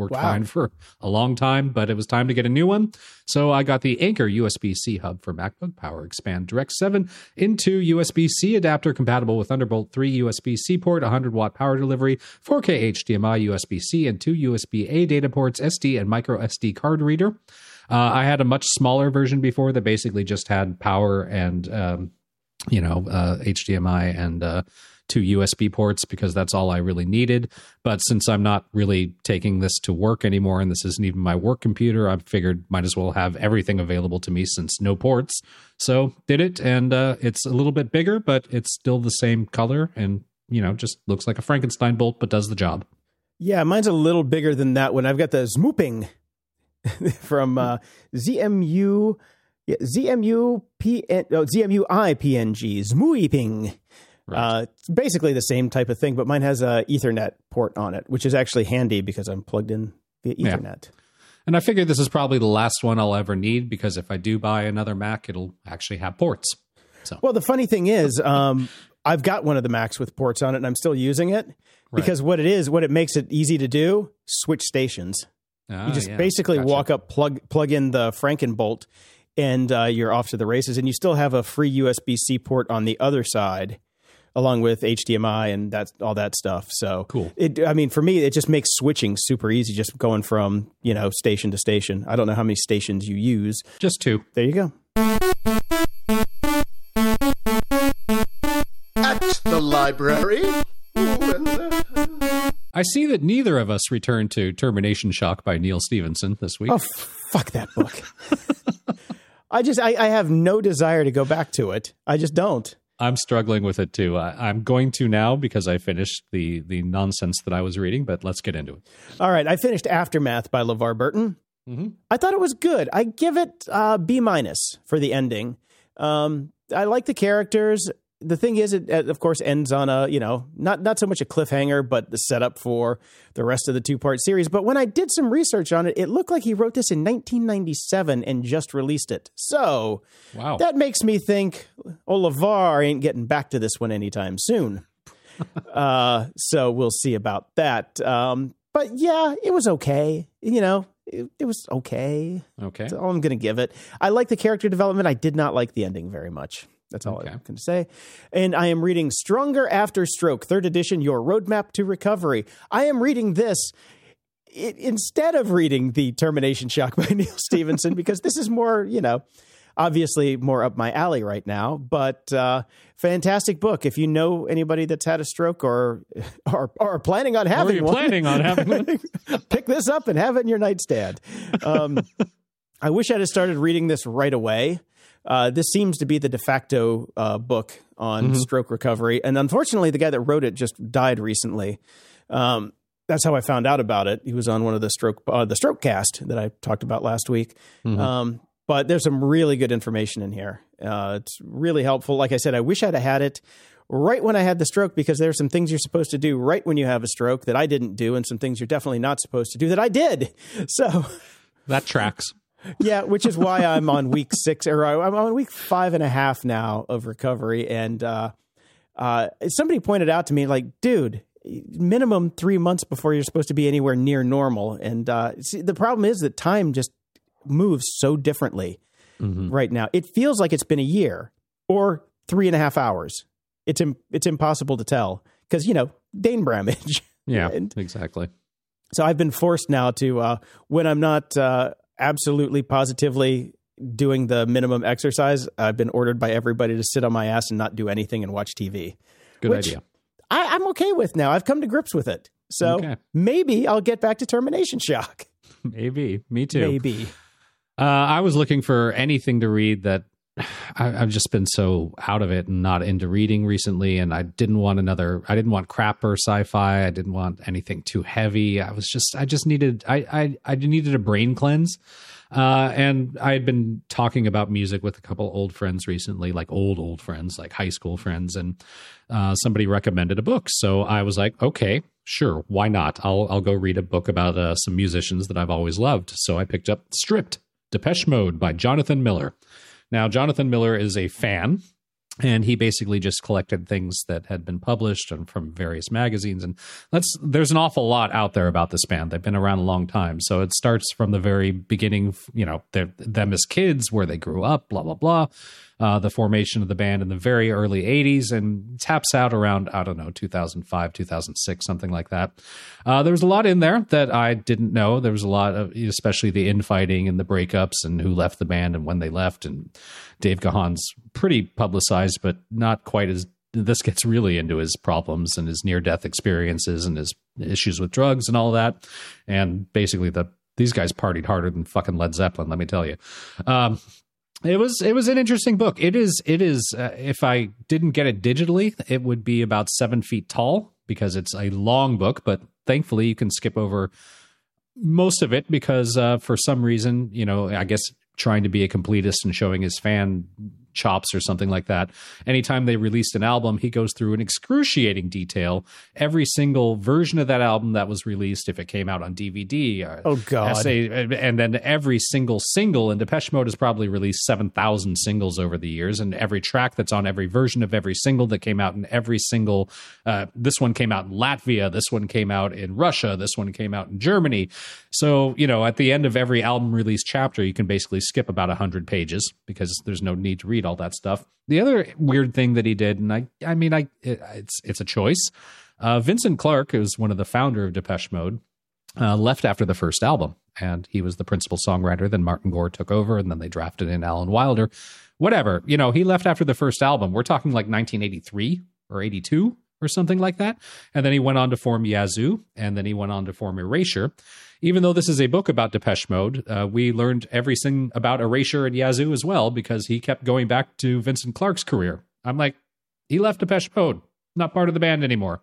Worked Wow. fine for a long time, but it was time to get a new one. So I got the Anker USB C hub for MacBook Power Expand Direct 7 into USB C adapter compatible with Thunderbolt 3 USB C port, 100 watt power delivery, 4K HDMI USB C, and two USB A data ports, SD and micro SD card reader. Uh, I had a much smaller version before that basically just had power and um, you know uh, HDMI and uh, two USB ports because that's all I really needed. But since I'm not really taking this to work anymore and this isn't even my work computer, I figured might as well have everything available to me since no ports. So did it, and uh, it's a little bit bigger, but it's still the same color and you know just looks like a Frankenstein bolt, but does the job. Yeah, mine's a little bigger than that one. I've got the Zmooping from uh, ZMU. Yeah, ZMU PN, oh, ZMUI PNG. Right. Uh, it's basically the same type of thing, but mine has a Ethernet port on it, which is actually handy because I'm plugged in via Yeah. Ethernet. And I figured this is probably the last one I'll ever need because if I do buy another Mac, it'll actually have ports. Well, the funny thing is, um, I've got one of the Macs with ports on it, and I'm still using it because what it is, what it makes it easy to do, switch stations. Ah, You just yeah. basically Gotcha. walk up, plug plug in the Frankenbolt, and uh, you're off to the races. And you still have a free USB C port on the other side, along with HDMI and that's all that stuff. So Cool. It, I mean, for me, it just makes switching super easy, just going from you know station to station. I don't know how many stations you use. Just two. There you go. At the library. Ooh, and, I see that neither of us returned to Termination Shock by Neal Stephenson this week. Oh, fuck that book. I just, I, I have no desire to go back to it. I just don't. I'm struggling with it too. I, I'm going to now because I finished the the nonsense that I was reading. But let's get into it. All right, I finished Aftermath by LeVar Burton. Mhm. I thought it was good. I give it uh, B minus for the ending. Um, I like the characters. The thing is, it, it of course ends on a you know not not so much a cliffhanger, but the setup for the rest of the two part series. But when I did some research on it, it looked like he wrote this in 1997 and just released it. So Wow. that makes me think, LeVar ain't getting back to this one anytime soon. uh, so we'll see about that. Um, but yeah, it was okay. You know, it, it was okay. okay. That's all I'm going to give it. I like the character development. I did not like the ending very much. That's all Okay. I'm going to say. And I am reading Stronger After Stroke, third edition, Your Roadmap to Recovery. I am reading this i instead of reading The Termination Shock by Neal Stephenson because this is more, you know, obviously more up my alley right now. But uh, fantastic book. If you know anybody that's had a stroke or or, or planning on Or having you're one, planning on having one? pick this up and have it in your nightstand. Um, I wish I'd have started reading this right away. Uh, this seems to be the de facto uh, book on stroke recovery, and unfortunately, the guy that wrote it just died recently. Um, that's how I found out about it. He was on one of the stroke uh, the stroke cast that I talked about last week. Um, but there's some really good information in here. Uh, it's really helpful. Like I said, I wish I'd have had it right when I had the stroke because there are some things you're supposed to do right when you have a stroke that I didn't do, and some things you're definitely not supposed to do that I did. So, That tracks. Yeah, which is why I'm on week six or I'm on week five and a half now of recovery. And uh, uh, somebody pointed out to me, like, dude, minimum three months before you're supposed to be anywhere near normal. And uh, see, the problem is that time just moves so differently right now. It feels like it's been a year or three and a half hours. It's Im- it's impossible to tell because you know Dane Bramage. Yeah, And- exactly. So I've been forced now to uh, when I'm not uh, absolutely positively doing the minimum exercise, I've been ordered by everybody to sit on my ass and not do anything and watch TV. Good idea. I, I'm okay with now. I've come to grips with it. So Okay. maybe I'll get back to termination shock. Maybe. Me too. Maybe. Uh, I was looking for anything to read that I, I've just been so out of it and not into reading recently, and I didn't want another. I didn't want crapper sci-fi. I didn't want anything too heavy. I was just, I just needed, I, I, I needed a brain cleanse. Uh, and I had been talking about music with a couple old friends recently, like old old friends, like high school friends, and uh, somebody recommended a book. So I was like, okay, sure, why not? I'll I'll go read a book about uh, some musicians that I've always loved. So I picked up Stripped, Depeche Mode by Jonathan Miller. Now, Jonathan Miller is a fan, and he basically just collected things that had been published and from various magazines. And that's there's an awful lot out there about this band. They've been around a long time, so it starts from the very beginning. You know, them as kids, where they grew up, blah blah blah. Uh, the formation of the band in the very early 80s and taps out around, I don't know, 2005, 2006, something like that. Uh, there was a lot in there that I didn't know. There was a lot of, especially the infighting and the breakups and who left the band and when they left. And Dave Gahan's pretty publicized, but not quite as this gets really into his problems and his near death experiences and his issues with drugs and all that. And basically, the these guys partied harder than fucking Led Zeppelin. Let me tell you. Um, it was it was an interesting book. It is it is. Uh, if I didn't get it digitally, it would be about seven feet tall because it's a long book. But thankfully, you can skip over most of it because uh, for some reason, you know, I guess trying to be a completist and showing his fan chops or something like that. Anytime they released an album, he goes through an excruciating detail every single version of that album that was released, if it came out on DVD. Uh, oh God! Essay, and then every single single. And Depeche Mode has probably released seven thousand singles over the years, and every track that's on every version of every single that came out in every single. Uh, this one came out in Latvia. This one came out in Russia. This one came out in Germany. So you know, at the end of every album release chapter, you can basically skip about hundred pages because there's no need to read all that stuff. The other weird thing that he did, and I, I mean, I, it, it's it's a choice. Uh, Vincent Clarke, who's one of the founder of Depeche Mode, uh, left after the first album, and he was the principal songwriter. Then Martin Gore took over, and then they drafted in Alan Wilder. Whatever, you know, he left after the first album. We're talking like 1983 or 82 or something like that. And then he went on to form Yazoo, and then he went on to form Erasure even though this is a book about Depeche Mode, uh, we learned everything about Erasure and Yazoo as well because he kept going back to Vincent Clarke's career. I'm like, he left Depeche Mode, not part of the band anymore.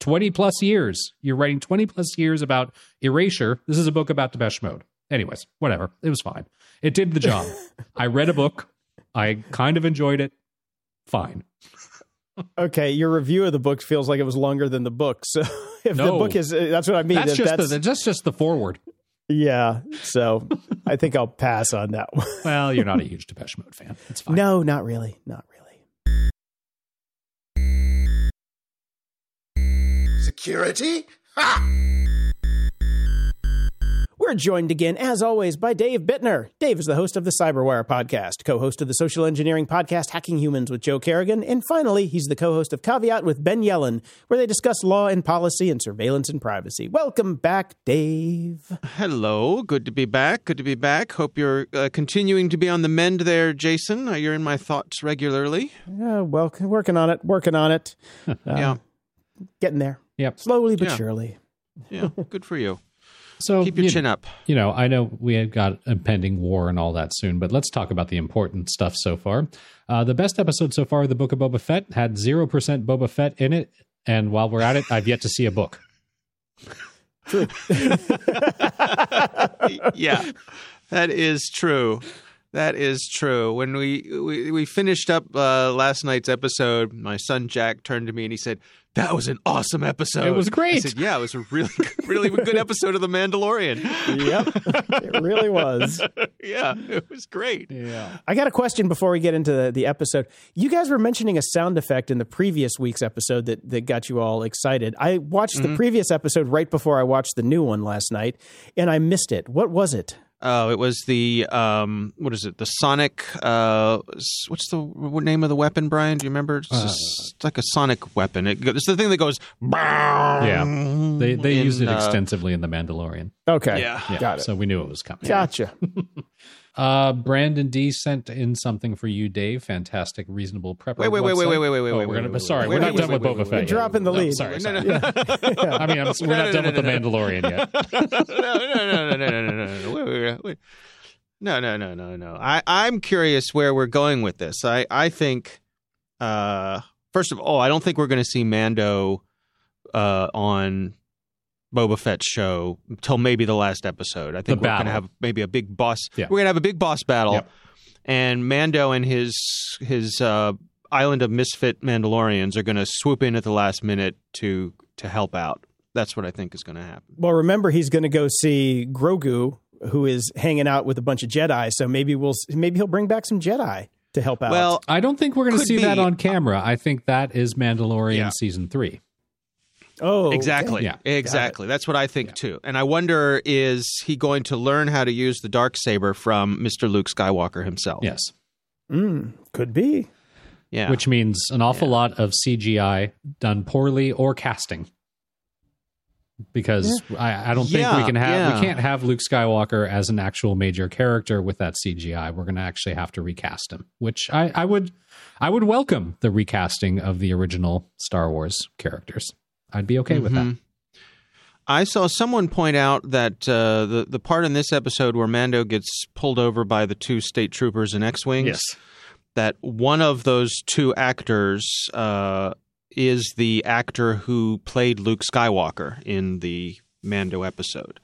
20 plus years. You're writing 20 plus years about Erasure. This is a book about Depeche Mode. Anyways, whatever. It was fine. It did the job. I read a book. I kind of enjoyed it. Fine okay, your review of the book feels like it was longer than the book. So if no, the book is, uh, that's what I mean. That's just that's, the, that's just the forward. Yeah, so I think I'll pass on that one. well, you're not a huge Depeche Mode fan. It's fine. No, not really. Not really. Security? Ha! We're joined again, as always, by Dave Bittner. Dave is the host of the Cyberwire podcast, co host of the social engineering podcast Hacking Humans with Joe Carrigan, and finally, he's the co host of Caveat with Ben Yelin, where they discuss law and policy and surveillance and privacy. Welcome back, Dave. Hello. Good to be back. Good to be back. Hope you're uh, continuing to be on the mend there, Jason. Uh, you're in my thoughts regularly. Yeah, well, working on it, working on it. Uh, yeah. Getting there. Yep. Slowly but yeah. surely. Yeah, good for you. So keep your you, chin up. You know, I know we have got impending war and all that soon, but let's talk about the important stuff so far. Uh, the best episode so far of the Book of Boba Fett had zero percent Boba Fett in it, and while we're at it, I've yet to see a book. True. yeah, that is true. That is true. When we we, we finished up uh, last night's episode, my son Jack turned to me and he said, that was an awesome episode. It was great. I said, yeah, it was a really, really good episode of The Mandalorian. yep, it really was. yeah, it was great. Yeah. I got a question before we get into the, the episode. You guys were mentioning a sound effect in the previous week's episode that, that got you all excited. I watched mm-hmm. the previous episode right before I watched the new one last night, and I missed it. What was it? Oh, it was the um, what is it? The Sonic. Uh, what's the what name of the weapon, Brian? Do you remember? It's, uh, it's like a Sonic weapon. It, it's the thing that goes. Yeah, they they in, use it uh, extensively in the Mandalorian. Okay, yeah, yeah, got it. So we knew it was coming. Gotcha. Uh, Brandon D sent in something for you, Dave. Fantastic, reasonable prep. Wait, wait, wait, wait, wait, wait, wait, wait, oh, wait, wait, gonna, wait. Sorry, we're not done with Boba Fett. You're dropping the lead. Sorry, I mean, we're not done with the Mandalorian yet. no, no, no, no, no, no, no, no. No, no, no, no, no. I I'm curious where we're going with this. I I think, uh, first of all, I don't think we're going to see Mando, uh, on Boba Fett's show until maybe the last episode. I think the we're going to have maybe a big boss. Yeah. We're going to have a big boss battle, yep. and Mando and his his uh, island of misfit Mandalorians are going to swoop in at the last minute to to help out. That's what I think is going to happen. Well, remember he's going to go see Grogu who is hanging out with a bunch of Jedi. So maybe we'll maybe he'll bring back some Jedi to help out. Well, I don't think we're going to see be. that on camera. I think that is Mandalorian yeah. season three. Oh, exactly. Yeah, exactly. That's what I think yeah. too. And I wonder is he going to learn how to use the dark saber from Mr. Luke Skywalker himself? Yes. Mm, could be. Yeah. Which means an awful yeah. lot of CGI done poorly or casting. because I, I don't think Yeah, we can have yeah. we can't have Luke Skywalker as an actual major character with that CGI. We're going to actually have to recast him, which I, I would I would welcome the recasting of the original Star Wars characters. I'd be okay with that. Mhm. I saw someone point out that uh, the the part in this episode where Mando gets pulled over by the two state troopers in X wings. That one of those two actors uh, is the actor who played Luke Skywalker in the Mando episode.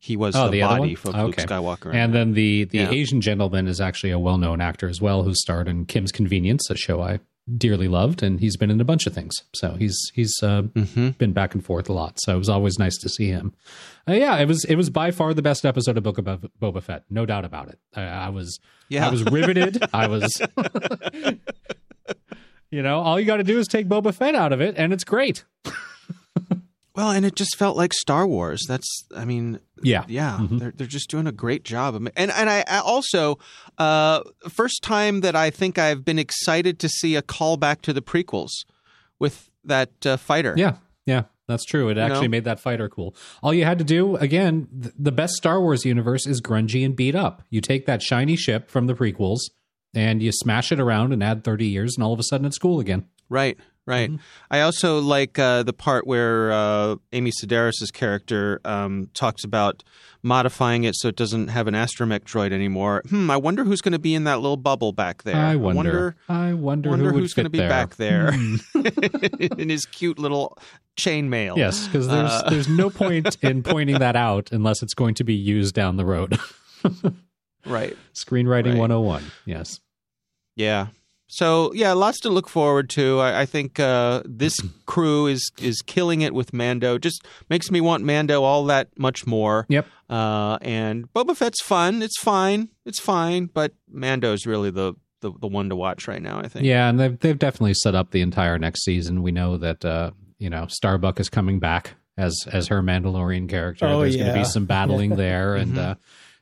He was Oh, the, the other body one? of Luke Skywalker. And that. then the the Yeah. Asian gentleman is actually a well known actor as well, who starred in Kim's Convenience, a show I dearly loved, and he's been in a bunch of things. So he's he's uh, Mhm. been back and forth a lot. So it was always nice to see him. Uh, yeah, it was it was by far the best episode of Book of Boba- Boba Fett, no doubt about it. I, I was Yeah. I was riveted. I was. You know, all you got to do is take Boba Fett out of it, and it's great. Well, and it just felt like Star Wars. That's, I mean, Yeah, yeah, Mhm. they're they're just doing a great job. And and I, I also, uh, first time that I think I've been excited to see a callback to the prequels with that uh, fighter. Yeah, yeah, that's true. It actually know? made that fighter cool. All you had to do, again, th- the best Star Wars universe is grungy and beat up. You take that shiny ship from the prequels and you smash it around and add 30 years, and all of a sudden it's cool again. Right, right. Mm-hmm. I also like uh, the part where uh, Amy Sedaris' character um, talks about modifying it so it doesn't have an astromech droid anymore. Hmm, I wonder who's going to be in that little bubble back there. I wonder. I wonder, I wonder who who's going to be there. back there Hmm. in his cute little chainmail. Yes, because there's Uh, there's no point in pointing that out unless it's going to be used down the road. right. Screenwriting Right. 101. Yes. Yeah. So yeah, lots to look forward to. I, I think uh, this crew is is killing it with Mando. Just makes me want Mando all that much more. Yep. Uh, and Boba Fett's fun. It's fine. It's fine. But Mando's really the, the the one to watch right now. I think. Yeah, and they've they've definitely set up the entire next season. We know that uh, you know Starbuck is coming back as as her Mandalorian character. Oh, There's going to be some battling there, and Mhm.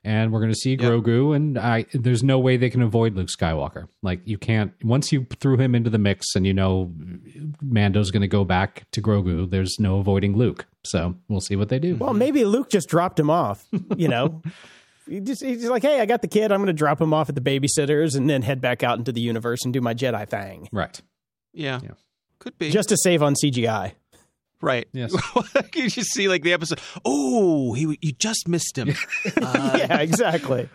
And we're going to see Grogu. And I there's no way they can avoid Luke Skywalker. Like you can't once you threw him into the mix, and you know Mando's going to go back to Grogu. There's no avoiding Luke. So we'll see what they do. Well, maybe Luke just dropped him off. You know, he just, he's like, hey, I got the kid. I'm going to drop him off at the babysitters and then head back out into the universe and do my Jedi thing, right. Yeah. Yeah. Could be. just to save on CGI. Right. Yes. you just see like the episode. Oh, he you just missed him. Uh, yeah, exactly.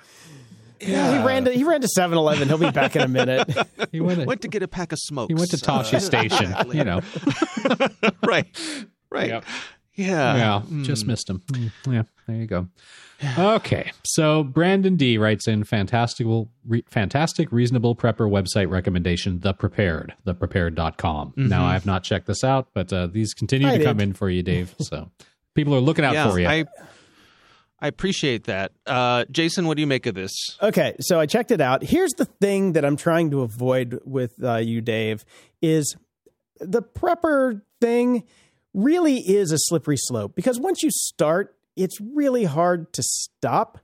Yeah, he ran to he ran to 7-Eleven. He'll be back in a minute. He went. Went to get a pack of smokes. he went to Tosche uh, Station. You know. right. Right. Yep. Yeah. Yeah, Mm. just missed him. Mm, Yeah, there you go. Okay, so Brandon D writes in fantastical, re, fantastic, reasonable prepper website recommendation, The Prepared, theprepared.com. Now, I have not checked this out, but uh, these continue I to come in for you, Dave. So people are looking out yeah, for you. I I appreciate that. Uh, Jason, what do you make of this? Okay, so I checked it out. Here's the thing that I'm trying to avoid with uh, you, Dave, is the prepper thing really is a slippery slope because once you start, it's really hard to stop.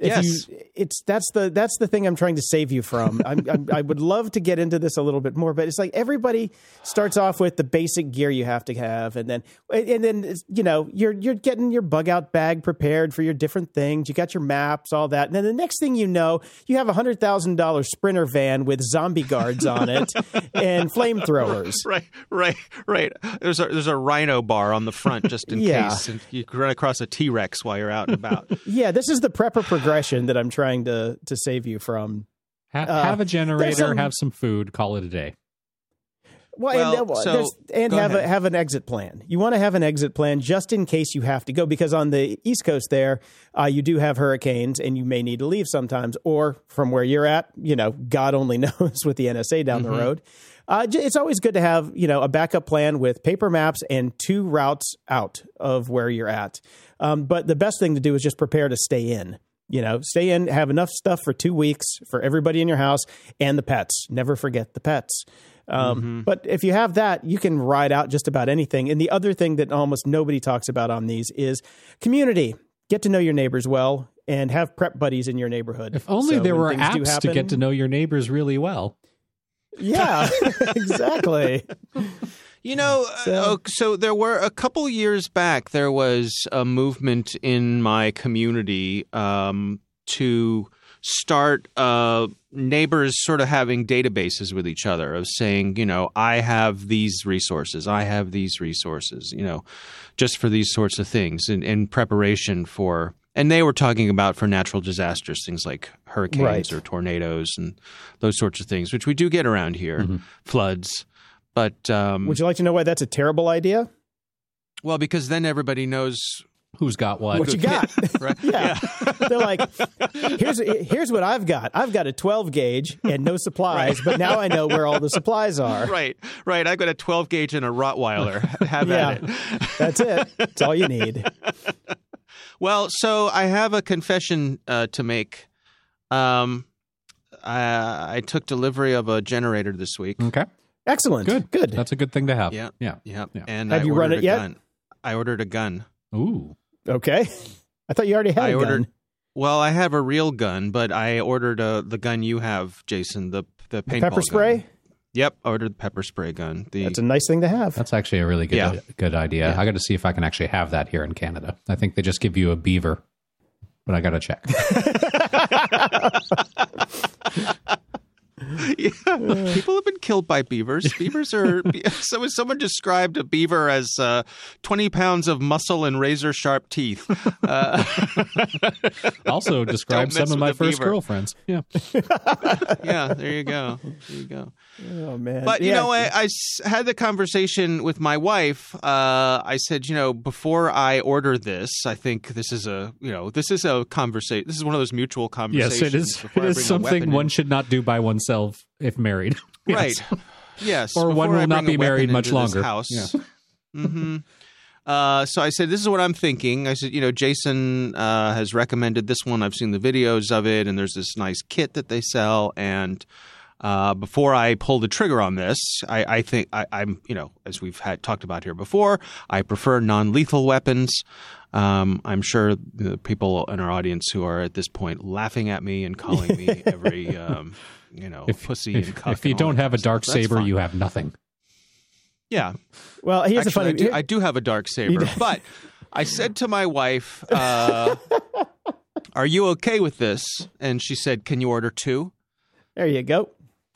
If Yes. you, it's that's the that's the thing I'm trying to save you from. I'm, I'm, I would love to get into this a little bit more, but it's like everybody starts off with the basic gear you have to have, and then and then you know you're you're getting your bug out bag prepared for your different things. You got your maps, all that, and then the next thing you know, you have a hundred thousand dollar sprinter van with zombie guards on it and flamethrowers. Right, right, right. There's a there's a rhino bar on the front just in Yeah. case, and you run across a T Rex while you're out and about. Yeah, this is the prepper progression that I'm trying to to save you from. Ha- uh, have a generator, some- have some food, call it a day. Well, Well, and, so- and go have a, have an exit plan. You want to have an exit plan just in case you have to go, because on the East Coast there, uh, you do have hurricanes, and you may need to leave sometimes. Or from where you're at, you know, God only knows with the NSA down Mm-hmm. the road. Uh, it's always good to have you know a backup plan with paper maps and two routes out of where you're at. Um, but the best thing to do is just prepare to stay in. You know, stay in, have enough stuff for two weeks for everybody in your house and the pets. Never forget the pets. Um, But if you have that, you can ride out just about anything. And the other thing that almost nobody talks about on these is community. Get to know your neighbors well and have prep buddies in your neighborhood. If only So there were apps to get to know your neighbors really well. Yeah, exactly. You know, So- so, so there were a couple years back. There was a movement in my community um, to start uh, neighbors sort of having databases with each other of saying, you know, I have these resources, I have these resources, you know, just for these sorts of things in, in preparation for. And they were talking about for natural disasters, things like hurricanes Right. or tornadoes and those sorts of things, which we do get around here, floods. But um, Would you like to know why that's a terrible idea? well, because then everybody knows Who's got what? What you got? right? yeah. They're like, here's here's what I've got. I've got a 12 gauge and no supplies, but now I know where all the supplies are. Right, right. I got a 12 gauge and a Rottweiler. Have Yeah. at it. That's it. That's all you need. Well, so I have a confession uh, to make. Um, I, I took delivery of a generator this week. Okay, Excellent. good. Good. That's a good thing to have. Yeah. yeah. Yeah, Yeah. and Have I you run it yet? Gun. I ordered a gun. Ooh, Okay. I thought you already had I a gun. ordered- Well, I have a real gun, but I ordered uh, the gun you have, Jason. The the paintball Pepper spray? gun. Yep, I ordered the pepper spray gun. The That's a nice thing to have. that's actually a really good Yeah. good idea. Yeah. I got to see if I can actually have that here in Canada. I think they just give you a beaver, but I got to check. Yeah, people have been killed by beavers. Beavers are. So someone described a beaver as uh, twenty pounds of muscle and razor sharp teeth. Uh, also, described some of my first beaver. girlfriends. Yeah, yeah, there you go. There you go. Oh man. But you Yeah. know, I had the conversation with my wife. Uh, I said, you know, before I order this, I think this is a, you know, this is a conversation. This is one of those mutual conversations. yes, it is. before It I is bring a something one in. should not do by oneself if married. Right. Yes. Yes. Or one will not be married much longer. House. Yeah. hmm Uh, so I said, "This is what I'm thinking." I said, "You know, Jason uh, has recommended this one. I've seen the videos of it, and there's this nice kit that they sell. And uh, before I pull the trigger on this, I, I think I, I'm, you know, as we've had talked about here before, I prefer non-lethal weapons. Um, I'm sure the people in our audience who are at this point laughing at me and calling me every, um, you know, If, pussy if, and cuck if you and don't have a dark stuff. Saber, you have nothing. yeah. Well, here's Actually, a funny I do, I do have a dark saber, but I said to my wife, uh, "Are you okay with this?" And she said, "Can you order two? There you go.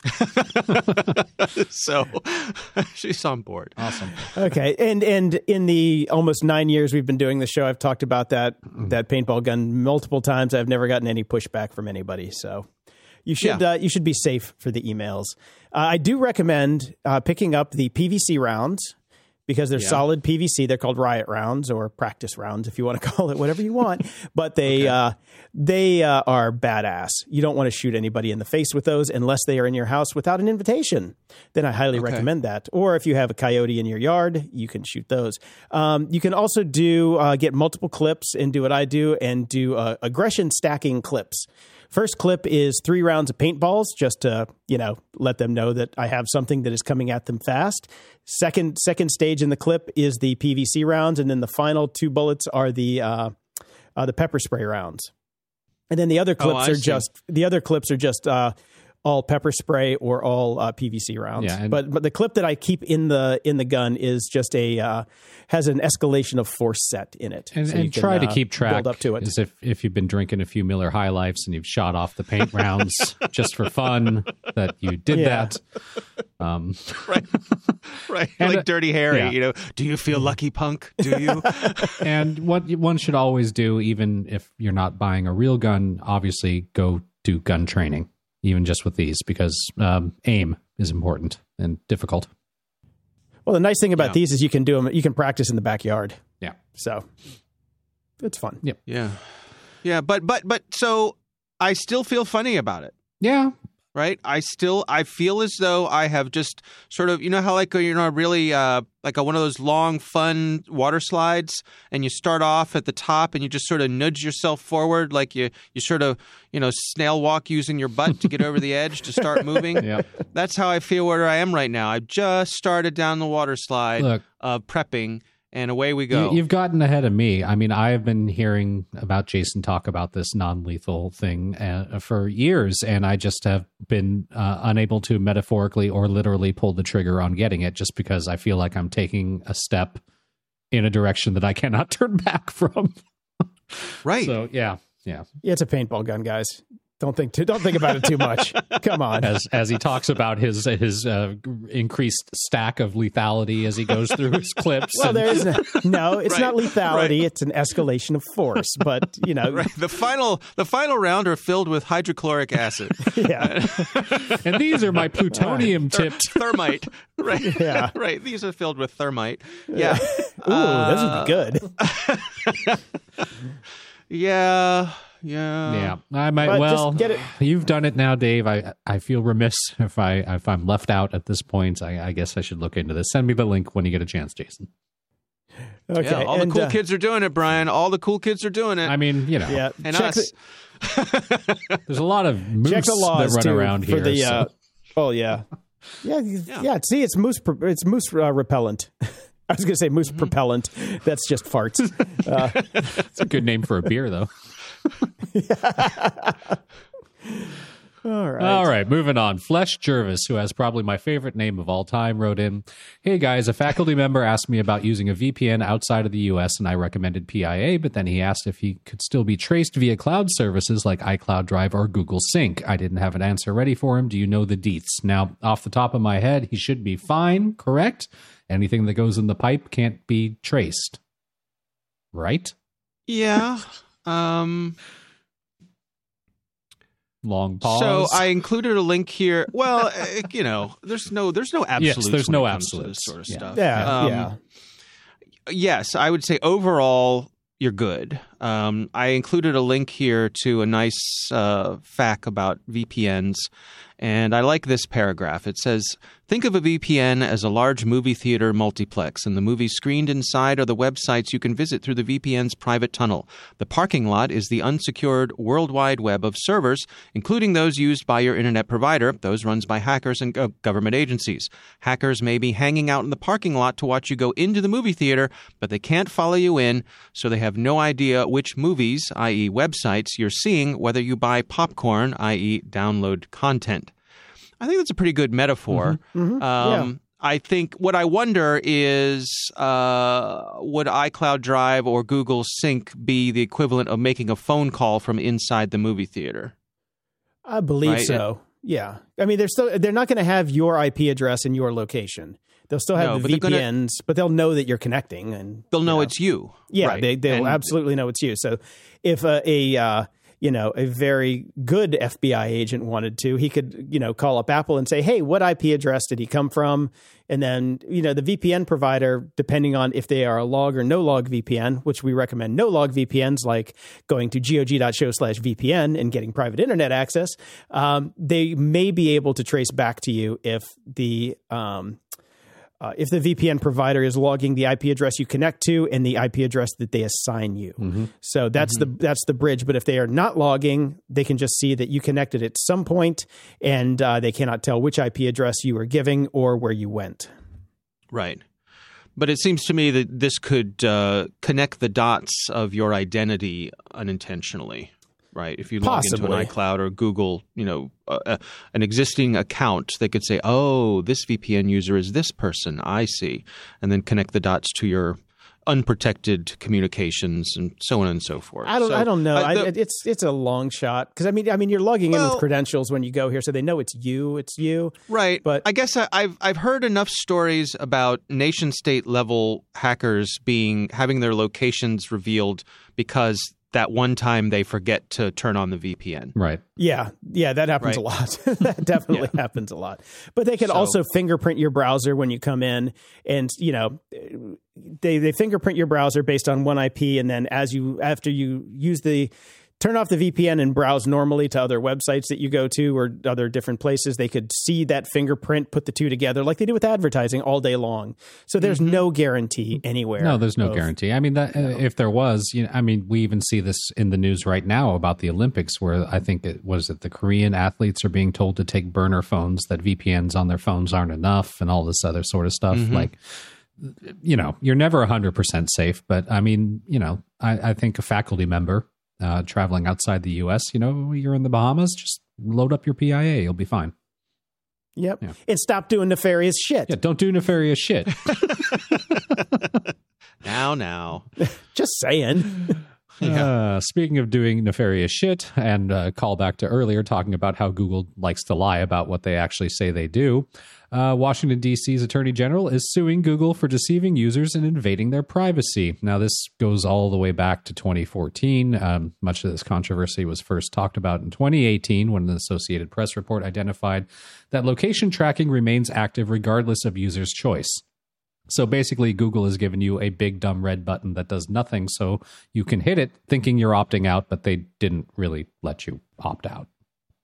so she's on board. Awesome. Okay, and and in the almost nine years we've been doing the show, I've talked about that that paintball gun multiple times. I've never gotten any pushback from anybody, so you should Yeah. uh, you should be safe for the emails. Uh, I do recommend uh, picking up the PVC rounds because they're Yeah. solid PVC. They're called riot rounds or practice rounds, if you want to call it whatever you want. But they uh, they uh, are badass. You don't want to shoot anybody in the face with those unless they are in your house without an invitation. Then I highly recommend that. Or if you have a coyote in your yard, you can shoot those. Um, you can also do uh, get multiple clips and do what I do and do uh, aggression stacking clips. First clip is three rounds of paintballs, just to you know let them know that I have something that is coming at them fast. Second second stage in the clip is the PVC rounds, and then the final two bullets are the uh, uh, the pepper spray rounds. And then the other clips Oh, are see. just the other clips are just uh, all pepper spray or all uh, PVC rounds. Yeah, but but the clip that I keep in the in the gun is just a uh, has an escalation of force set in it, And, So you and can, try to uh, keep track build up to it. as if, if you've been drinking a few Miller High Lifes and you've shot off the paint rounds just for fun that you did Yeah. that. Um, Right, right. And, like Dirty Harry. yeah. You know, do you feel lucky, punk? Do you? and what one should always do, even if you're not buying a real gun, obviously go do gun training, even just with these, because um, aim is important and difficult. Well, the nice thing about Yeah. these is you can do them. You can practice in the backyard. Yeah. So it's fun. Yeah. Yeah, yeah. But but but so I still feel funny about it. Yeah. Right? I still I feel as though I have just sort of you know how like you're know really uh, like a, one of those long fun water slides, and you start off at the top and you just sort of nudge yourself forward, like you you sort of you know snail walk using your butt to get over the edge to start moving. Yeah. That's how I feel where I am right now. I've just started down the water slide Look, of prepping. And away we go. You, have gotten ahead of me. I mean, I have been hearing about Jason talk about this non-lethal thing uh, for years, and I just have been uh, unable to metaphorically or literally pull the trigger on getting it, just because I feel like I'm taking a step in a direction that I cannot turn back from. right. So yeah, yeah. It's a paintball gun, guys. Don't think too, don't think about it too much. Come on. As as he talks about his his uh, increased stack of lethality as he goes through his clips. Well, and- there's no, no it's Right, not lethality. right. It's an escalation of force. But you know, Right. The final the final round are filled with hydrochloric acid, yeah, and these are my plutonium tipped. thermite. Right. Yeah. right. These are filled with thermite. Yeah. ooh, those would be good. Yeah. Yeah. Yeah, I might. But just well, get it- you've done it now, Dave. I I feel remiss if I if I'm left out at this point. I, I guess I should look into this. Send me the link when you get a chance, Jason. Okay, Yeah, all and, the cool uh, kids are doing it, Brian. All the cool kids are doing it. I mean, you know, Yeah, and check us. the, there's a lot of moose check the laws that run too around here. the. so- Uh, oh yeah. yeah, yeah, See, it's moose. It's moose uh, repellent. I was going to say moose Mm-hmm. propellant. That's just farts. it's a good name for a beer, though. All right. All right, moving on. Flesh Jervis, who has probably my favorite name of all time, wrote in Hey guys, a faculty member asked me about using a VPN outside of the US, and I recommended PIA, but then he asked if he could still be traced via cloud services like iCloud Drive or Google Sync. I didn't have an answer ready for him. Do you know the deets? Now, off the top of my head, he should be fine, correct? Anything that goes in the pipe can't be traced. Right? yeah. Um. Long pause. So I included a link here. Well, uh, you know, there's no there's no absolutes. there's when no it comes to absolutes. This sort of Yeah. stuff. Yeah, Um, yeah. Yes, I would say overall you're good. Um, I included a link here to a nice uh, fact about VPNs, and I like this paragraph. It says, "Think of a VPN as a large movie theater multiplex, and the movies screened inside are the websites you can visit through the VPN's private tunnel. The parking lot is the unsecured worldwide web of servers, including those used by your internet provider, those runs by hackers and go- government agencies. Hackers may be hanging out in the parking lot to watch you go into the movie theater, but they can't follow you in, so they have no idea which movies, i.e., websites, you're seeing, whether you buy popcorn, i.e., download content. I think that's a pretty good metaphor. Um, I think what I wonder is uh, would iCloud Drive or Google Sync be the equivalent of making a phone call from inside the movie theater? I believe Right? so. Yeah. I mean, they're still they're not going to have your IP address and your location. They'll still have No, the but they're gonna- VPNs, but they'll know that you're connecting, and They'll know you it's you. Yeah, Right. they they'll And- absolutely know it's you. So if a, a uh, you know a very good FBI agent wanted to, he could you know call up Apple and say, "Hey, what IP address did he come from?" And then you know the VPN provider, depending on if they are a log or no log VPN, which we recommend no log VPNs, like going to gog.show/vpn and getting private internet access, um, they may be able to trace back to you if the um, uh, if the VPN provider is logging the IP address you connect to and the IP address that they assign you. So that's the that's the bridge. But if they are not logging, they can just see that you connected at some point, and uh, they cannot tell which IP address you were giving or where you went. Right. But it seems to me that this could uh, connect the dots of your identity unintentionally, right? If you log Possibly. into an iCloud or Google, you know, uh, uh, an existing account, they could say, "Oh, this VPN user is this person." I see, and then connect the dots to your unprotected communications and so on and so forth. I don't So, I don't know. I, the- it's it's a long shot because I mean I mean you're logging in with credentials when you go here, so they know it's you. It's you. Right, But- I guess I, I've I've heard enough stories about nation state level hackers being having their locations revealed because that one time they forget to turn on the VPN. right. Yeah, yeah, that happens a lot. that definitely happens a lot. But they can So- also fingerprint your browser when you come in, and you know, they they fingerprint your browser based on one IP, and then as you after you use the turn off the VPN and browse normally to other websites that you go to or other different places, they could see that fingerprint, put the two together, like they do with advertising all day long. So there's no guarantee anywhere. No, there's no of- guarantee. I mean, that, uh, if there was, you know, I mean, we even see this in the news right now about the Olympics, where I think it was that the Korean athletes are being told to take burner phones that VPNs on their phones aren't enough, and all this other sort of stuff. Like, you know, you're never 100% safe, but I mean, you know, I, I think a faculty member uh, traveling outside the US, you know, you're in the Bahamas, just load up your PIA, you'll be fine. Yep. Yeah. And stop doing nefarious shit. Yeah, don't do nefarious shit. Now, now. Just saying. Uh, speaking of doing nefarious shit, and uh, call back to earlier talking about how Google likes to lie about what they actually say they do. Uh, Washington, D.C.'s Attorney General is suing Google for deceiving users and invading their privacy. Now, this goes all the way back to 2014. Um, much of this controversy was first talked about in 2018 when an Associated Press report identified that location tracking remains active regardless of users' choice. So basically, Google has given you a big dumb red button that does nothing. So you can hit it thinking you're opting out, but they didn't really let you opt out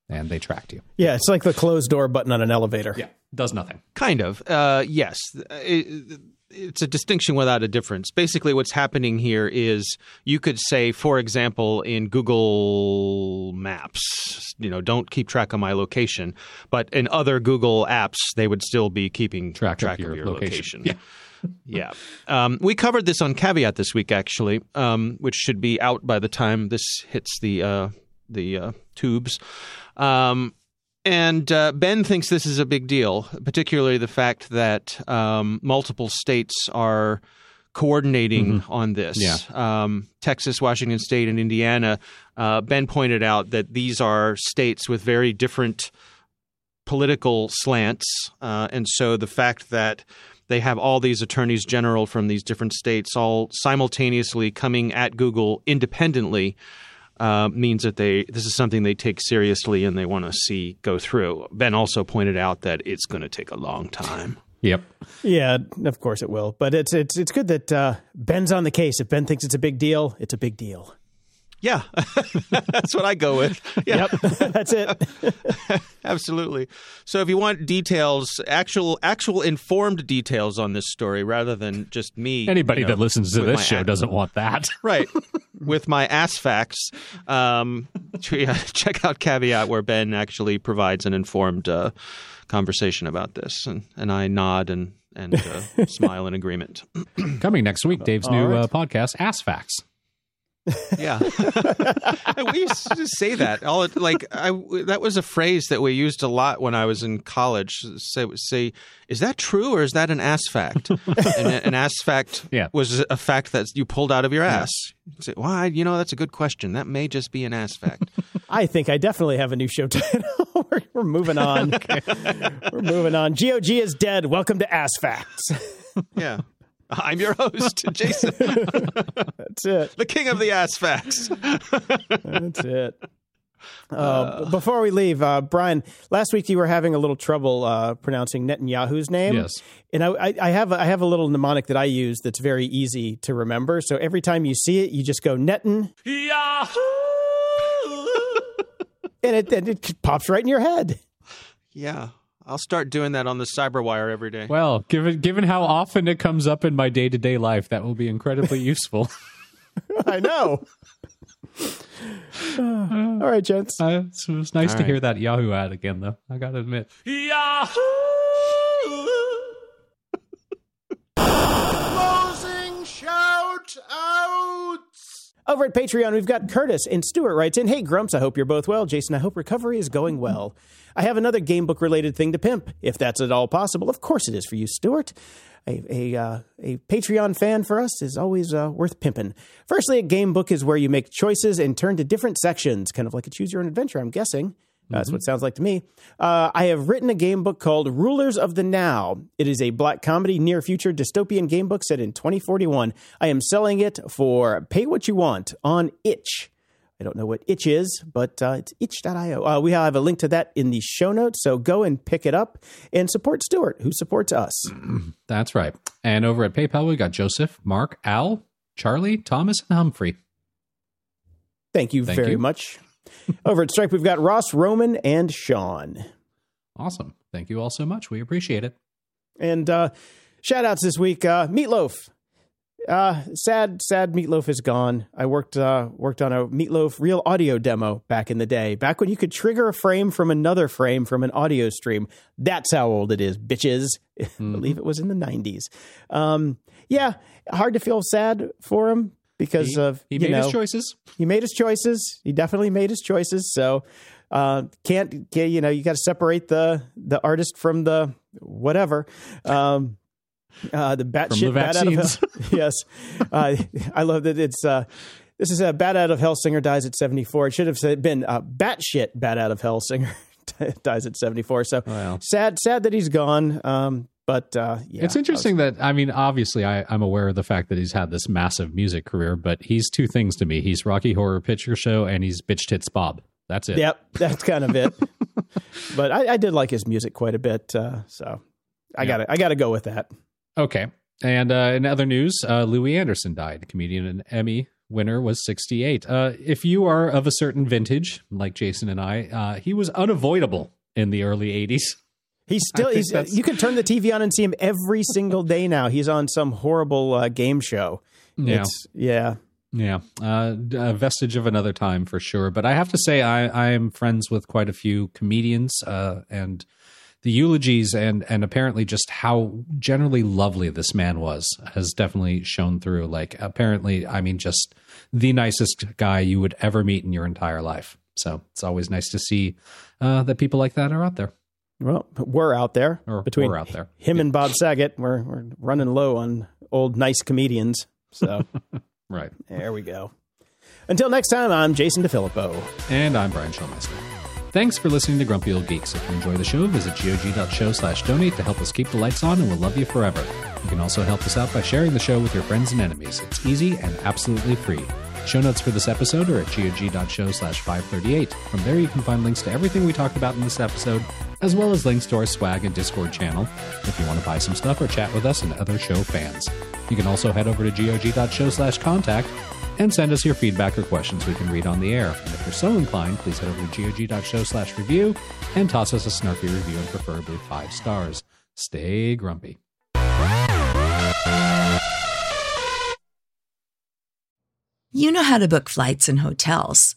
and they tracked you. Yeah, it's like the closed door button on an elevator. Yeah, does nothing. Kind of. Uh, yes. It- it's a distinction without a difference. Basically, what's happening here is you could say, for example, in Google Maps, you know, don't keep track of my location. But in other Google apps, they would still be keeping Track track, of of your your, location. location. Yeah. Um, we covered this on Caveat this week, actually, um, which should be out by the time this hits the uh, the uh, tubes. Um, and uh, Ben thinks this is a big deal, particularly the fact that um, multiple states are coordinating on this. Yeah. Um, Texas, Washington State, and Indiana. Uh, ben pointed out that these are states with very different political slants, uh, and so the fact that they have all these attorneys general from these different states all simultaneously coming at Google independently uh, means that they this is something they take seriously and they want to see go through. Ben also pointed out that it's going to take a long time. Yep. Yeah, of course it will. But it's it's it's good that uh, Ben's on the case. If Ben thinks it's a big deal, it's a big deal. Yeah, that's what I go with. Yeah, Yep, that's it. absolutely. So if you want details, actual actual informed details on this story, rather than just me, Anybody you know, that listens to this show act- doesn't want that. right with my ass facts um, check out caveat where ben actually provides an informed uh, conversation about this and, and i nod and, and uh, smile in agreement Coming next week, Dave's All new right. uh, podcast, Ass Facts. Yeah we used to just say that all like I, that was a phrase that we used a lot when i was in college say, say is that true or is that an ass fact and an ass fact Yeah. was a fact that you pulled out of your ass say, why you know that's a good question that may just be an ass fact I think I definitely have a new show title. we're, we're moving on. we're moving on. GOG is dead. Welcome to Ass Facts. Yeah. I'm your host, Jason, That's it. the king of the ass facts. That's it. Uh, b- before we leave, uh, Brian, last week you were having a little trouble uh, pronouncing Netanyahu's name. Yes. And I, I, I have a, I have a little mnemonic that I use that's very easy to remember. So every time you see it, you just go Netan, and it and it pops right in your head. Yeah. I'll start doing that on the Cyberwire every day. Well, given given how often it comes up in my day to day life, that will be incredibly useful. I know. All right, gents. Uh, it was nice All to right. hear that Yahoo ad again, though. I got to admit. Closing shout outs. Over at Patreon, we've got Curtis and Stuart writes in, Hey Grumps, I hope you're both well. Jason, I hope recovery is going well. I have another gamebook related thing to pimp, if that's at all possible. Of course it is for you, Stuart. A, a, uh, a Patreon fan for us is always uh, worth pimping. Firstly, a game book is where you make choices and turn to different sections, kind of like a choose your own adventure, I'm guessing. That's what it sounds like to me. Uh, I have written a game book called Rulers of the Now. It is a black comedy, near future dystopian game book set in 2041. I am selling it for pay what you want on itch. I don't know what itch is, but uh, it's itch.io. Uh, we have a link to that in the show notes, so go and pick it up and support Stuart, who supports us. That's right. And over at PayPal, we got Joseph, Mark, Al, Charlie, Thomas, and Humphrey. Thank you Thank very you. much. Over at Stripe, we've got Ross, Roman, and Sean. Awesome. Thank you all so much. We appreciate it. And uh, shout outs this week uh, Meatloaf. uh, sad, sad. Meatloaf is gone. I worked uh, worked on a Meatloaf real audio demo back in the day, back when you could trigger a frame from another frame from an audio stream. That's how old it is, bitches. Mm-hmm. I believe it was in the '90s. Um, yeah, hard to feel sad for him because He, of he you made know, his choices. he made his choices. He definitely made his choices. So uh, can't, can't you know you got to separate the the artist from the whatever. Um, uh, the bat From shit the bat out of hell. yes, uh, I love that it's. Uh, this is a bat out of hell singer dies at seventy four. It should have been uh, bat shit bat out of hell singer dies at seventy four. So Wow. sad, sad that he's gone. Um, but uh, yeah, it's interesting that I mean, obviously, I, I'm aware of the fact that he's had this massive music career, but he's two things to me: he's Rocky Horror Picture Show and he's Bitch Tits Bob. That's it. Yep, that's kind of it. but I, I did like his music quite a bit, uh, so I Yeah. got to I got to go with that. Okay. And uh, in other news, uh, Louie Anderson died. Comedian and Emmy winner was 68. Uh, if you are of a certain vintage, like Jason and I, uh, he was unavoidable in the early 80s. He's still he's you can turn the TV on and see him every single day now. He's on some horrible uh, game show. Yeah. It's yeah. Yeah, uh, a vestige of another time for sure. But I have to say, I, I am friends with quite a few comedians, uh, and the eulogies and and apparently just how generally lovely this man was has definitely shown through. Like, apparently, I mean, just the nicest guy you would ever meet in your entire life. So it's always nice to see uh, that people like that are out there Well, we're out there or between we're out there. him and Bob Saget. We're we're running low on old nice comedians. So Right. there we go. Until next time, I'm Jason DeFilippo. And I'm Brian Schulmeister. Thanks for listening to Grumpy Old Geeks. If you enjoy the show, visit gog.show slash donate to help us keep the lights on and we'll love you forever. You can also help us out by sharing the show with your friends and enemies. It's easy and absolutely free. Show notes for this episode are at gog.show slash 538. From there, you can find links to everything we talked about in this episode, as well as links to our swag and Discord channel if you want to buy some stuff or chat with us and other show fans. You can also head over to gog.show slash contact and send us your feedback or questions we can read on the air. And if you're so inclined, please head over to gog.show slash review and toss us a snarky review and preferably five stars. Stay grumpy. You know how to book flights and hotels.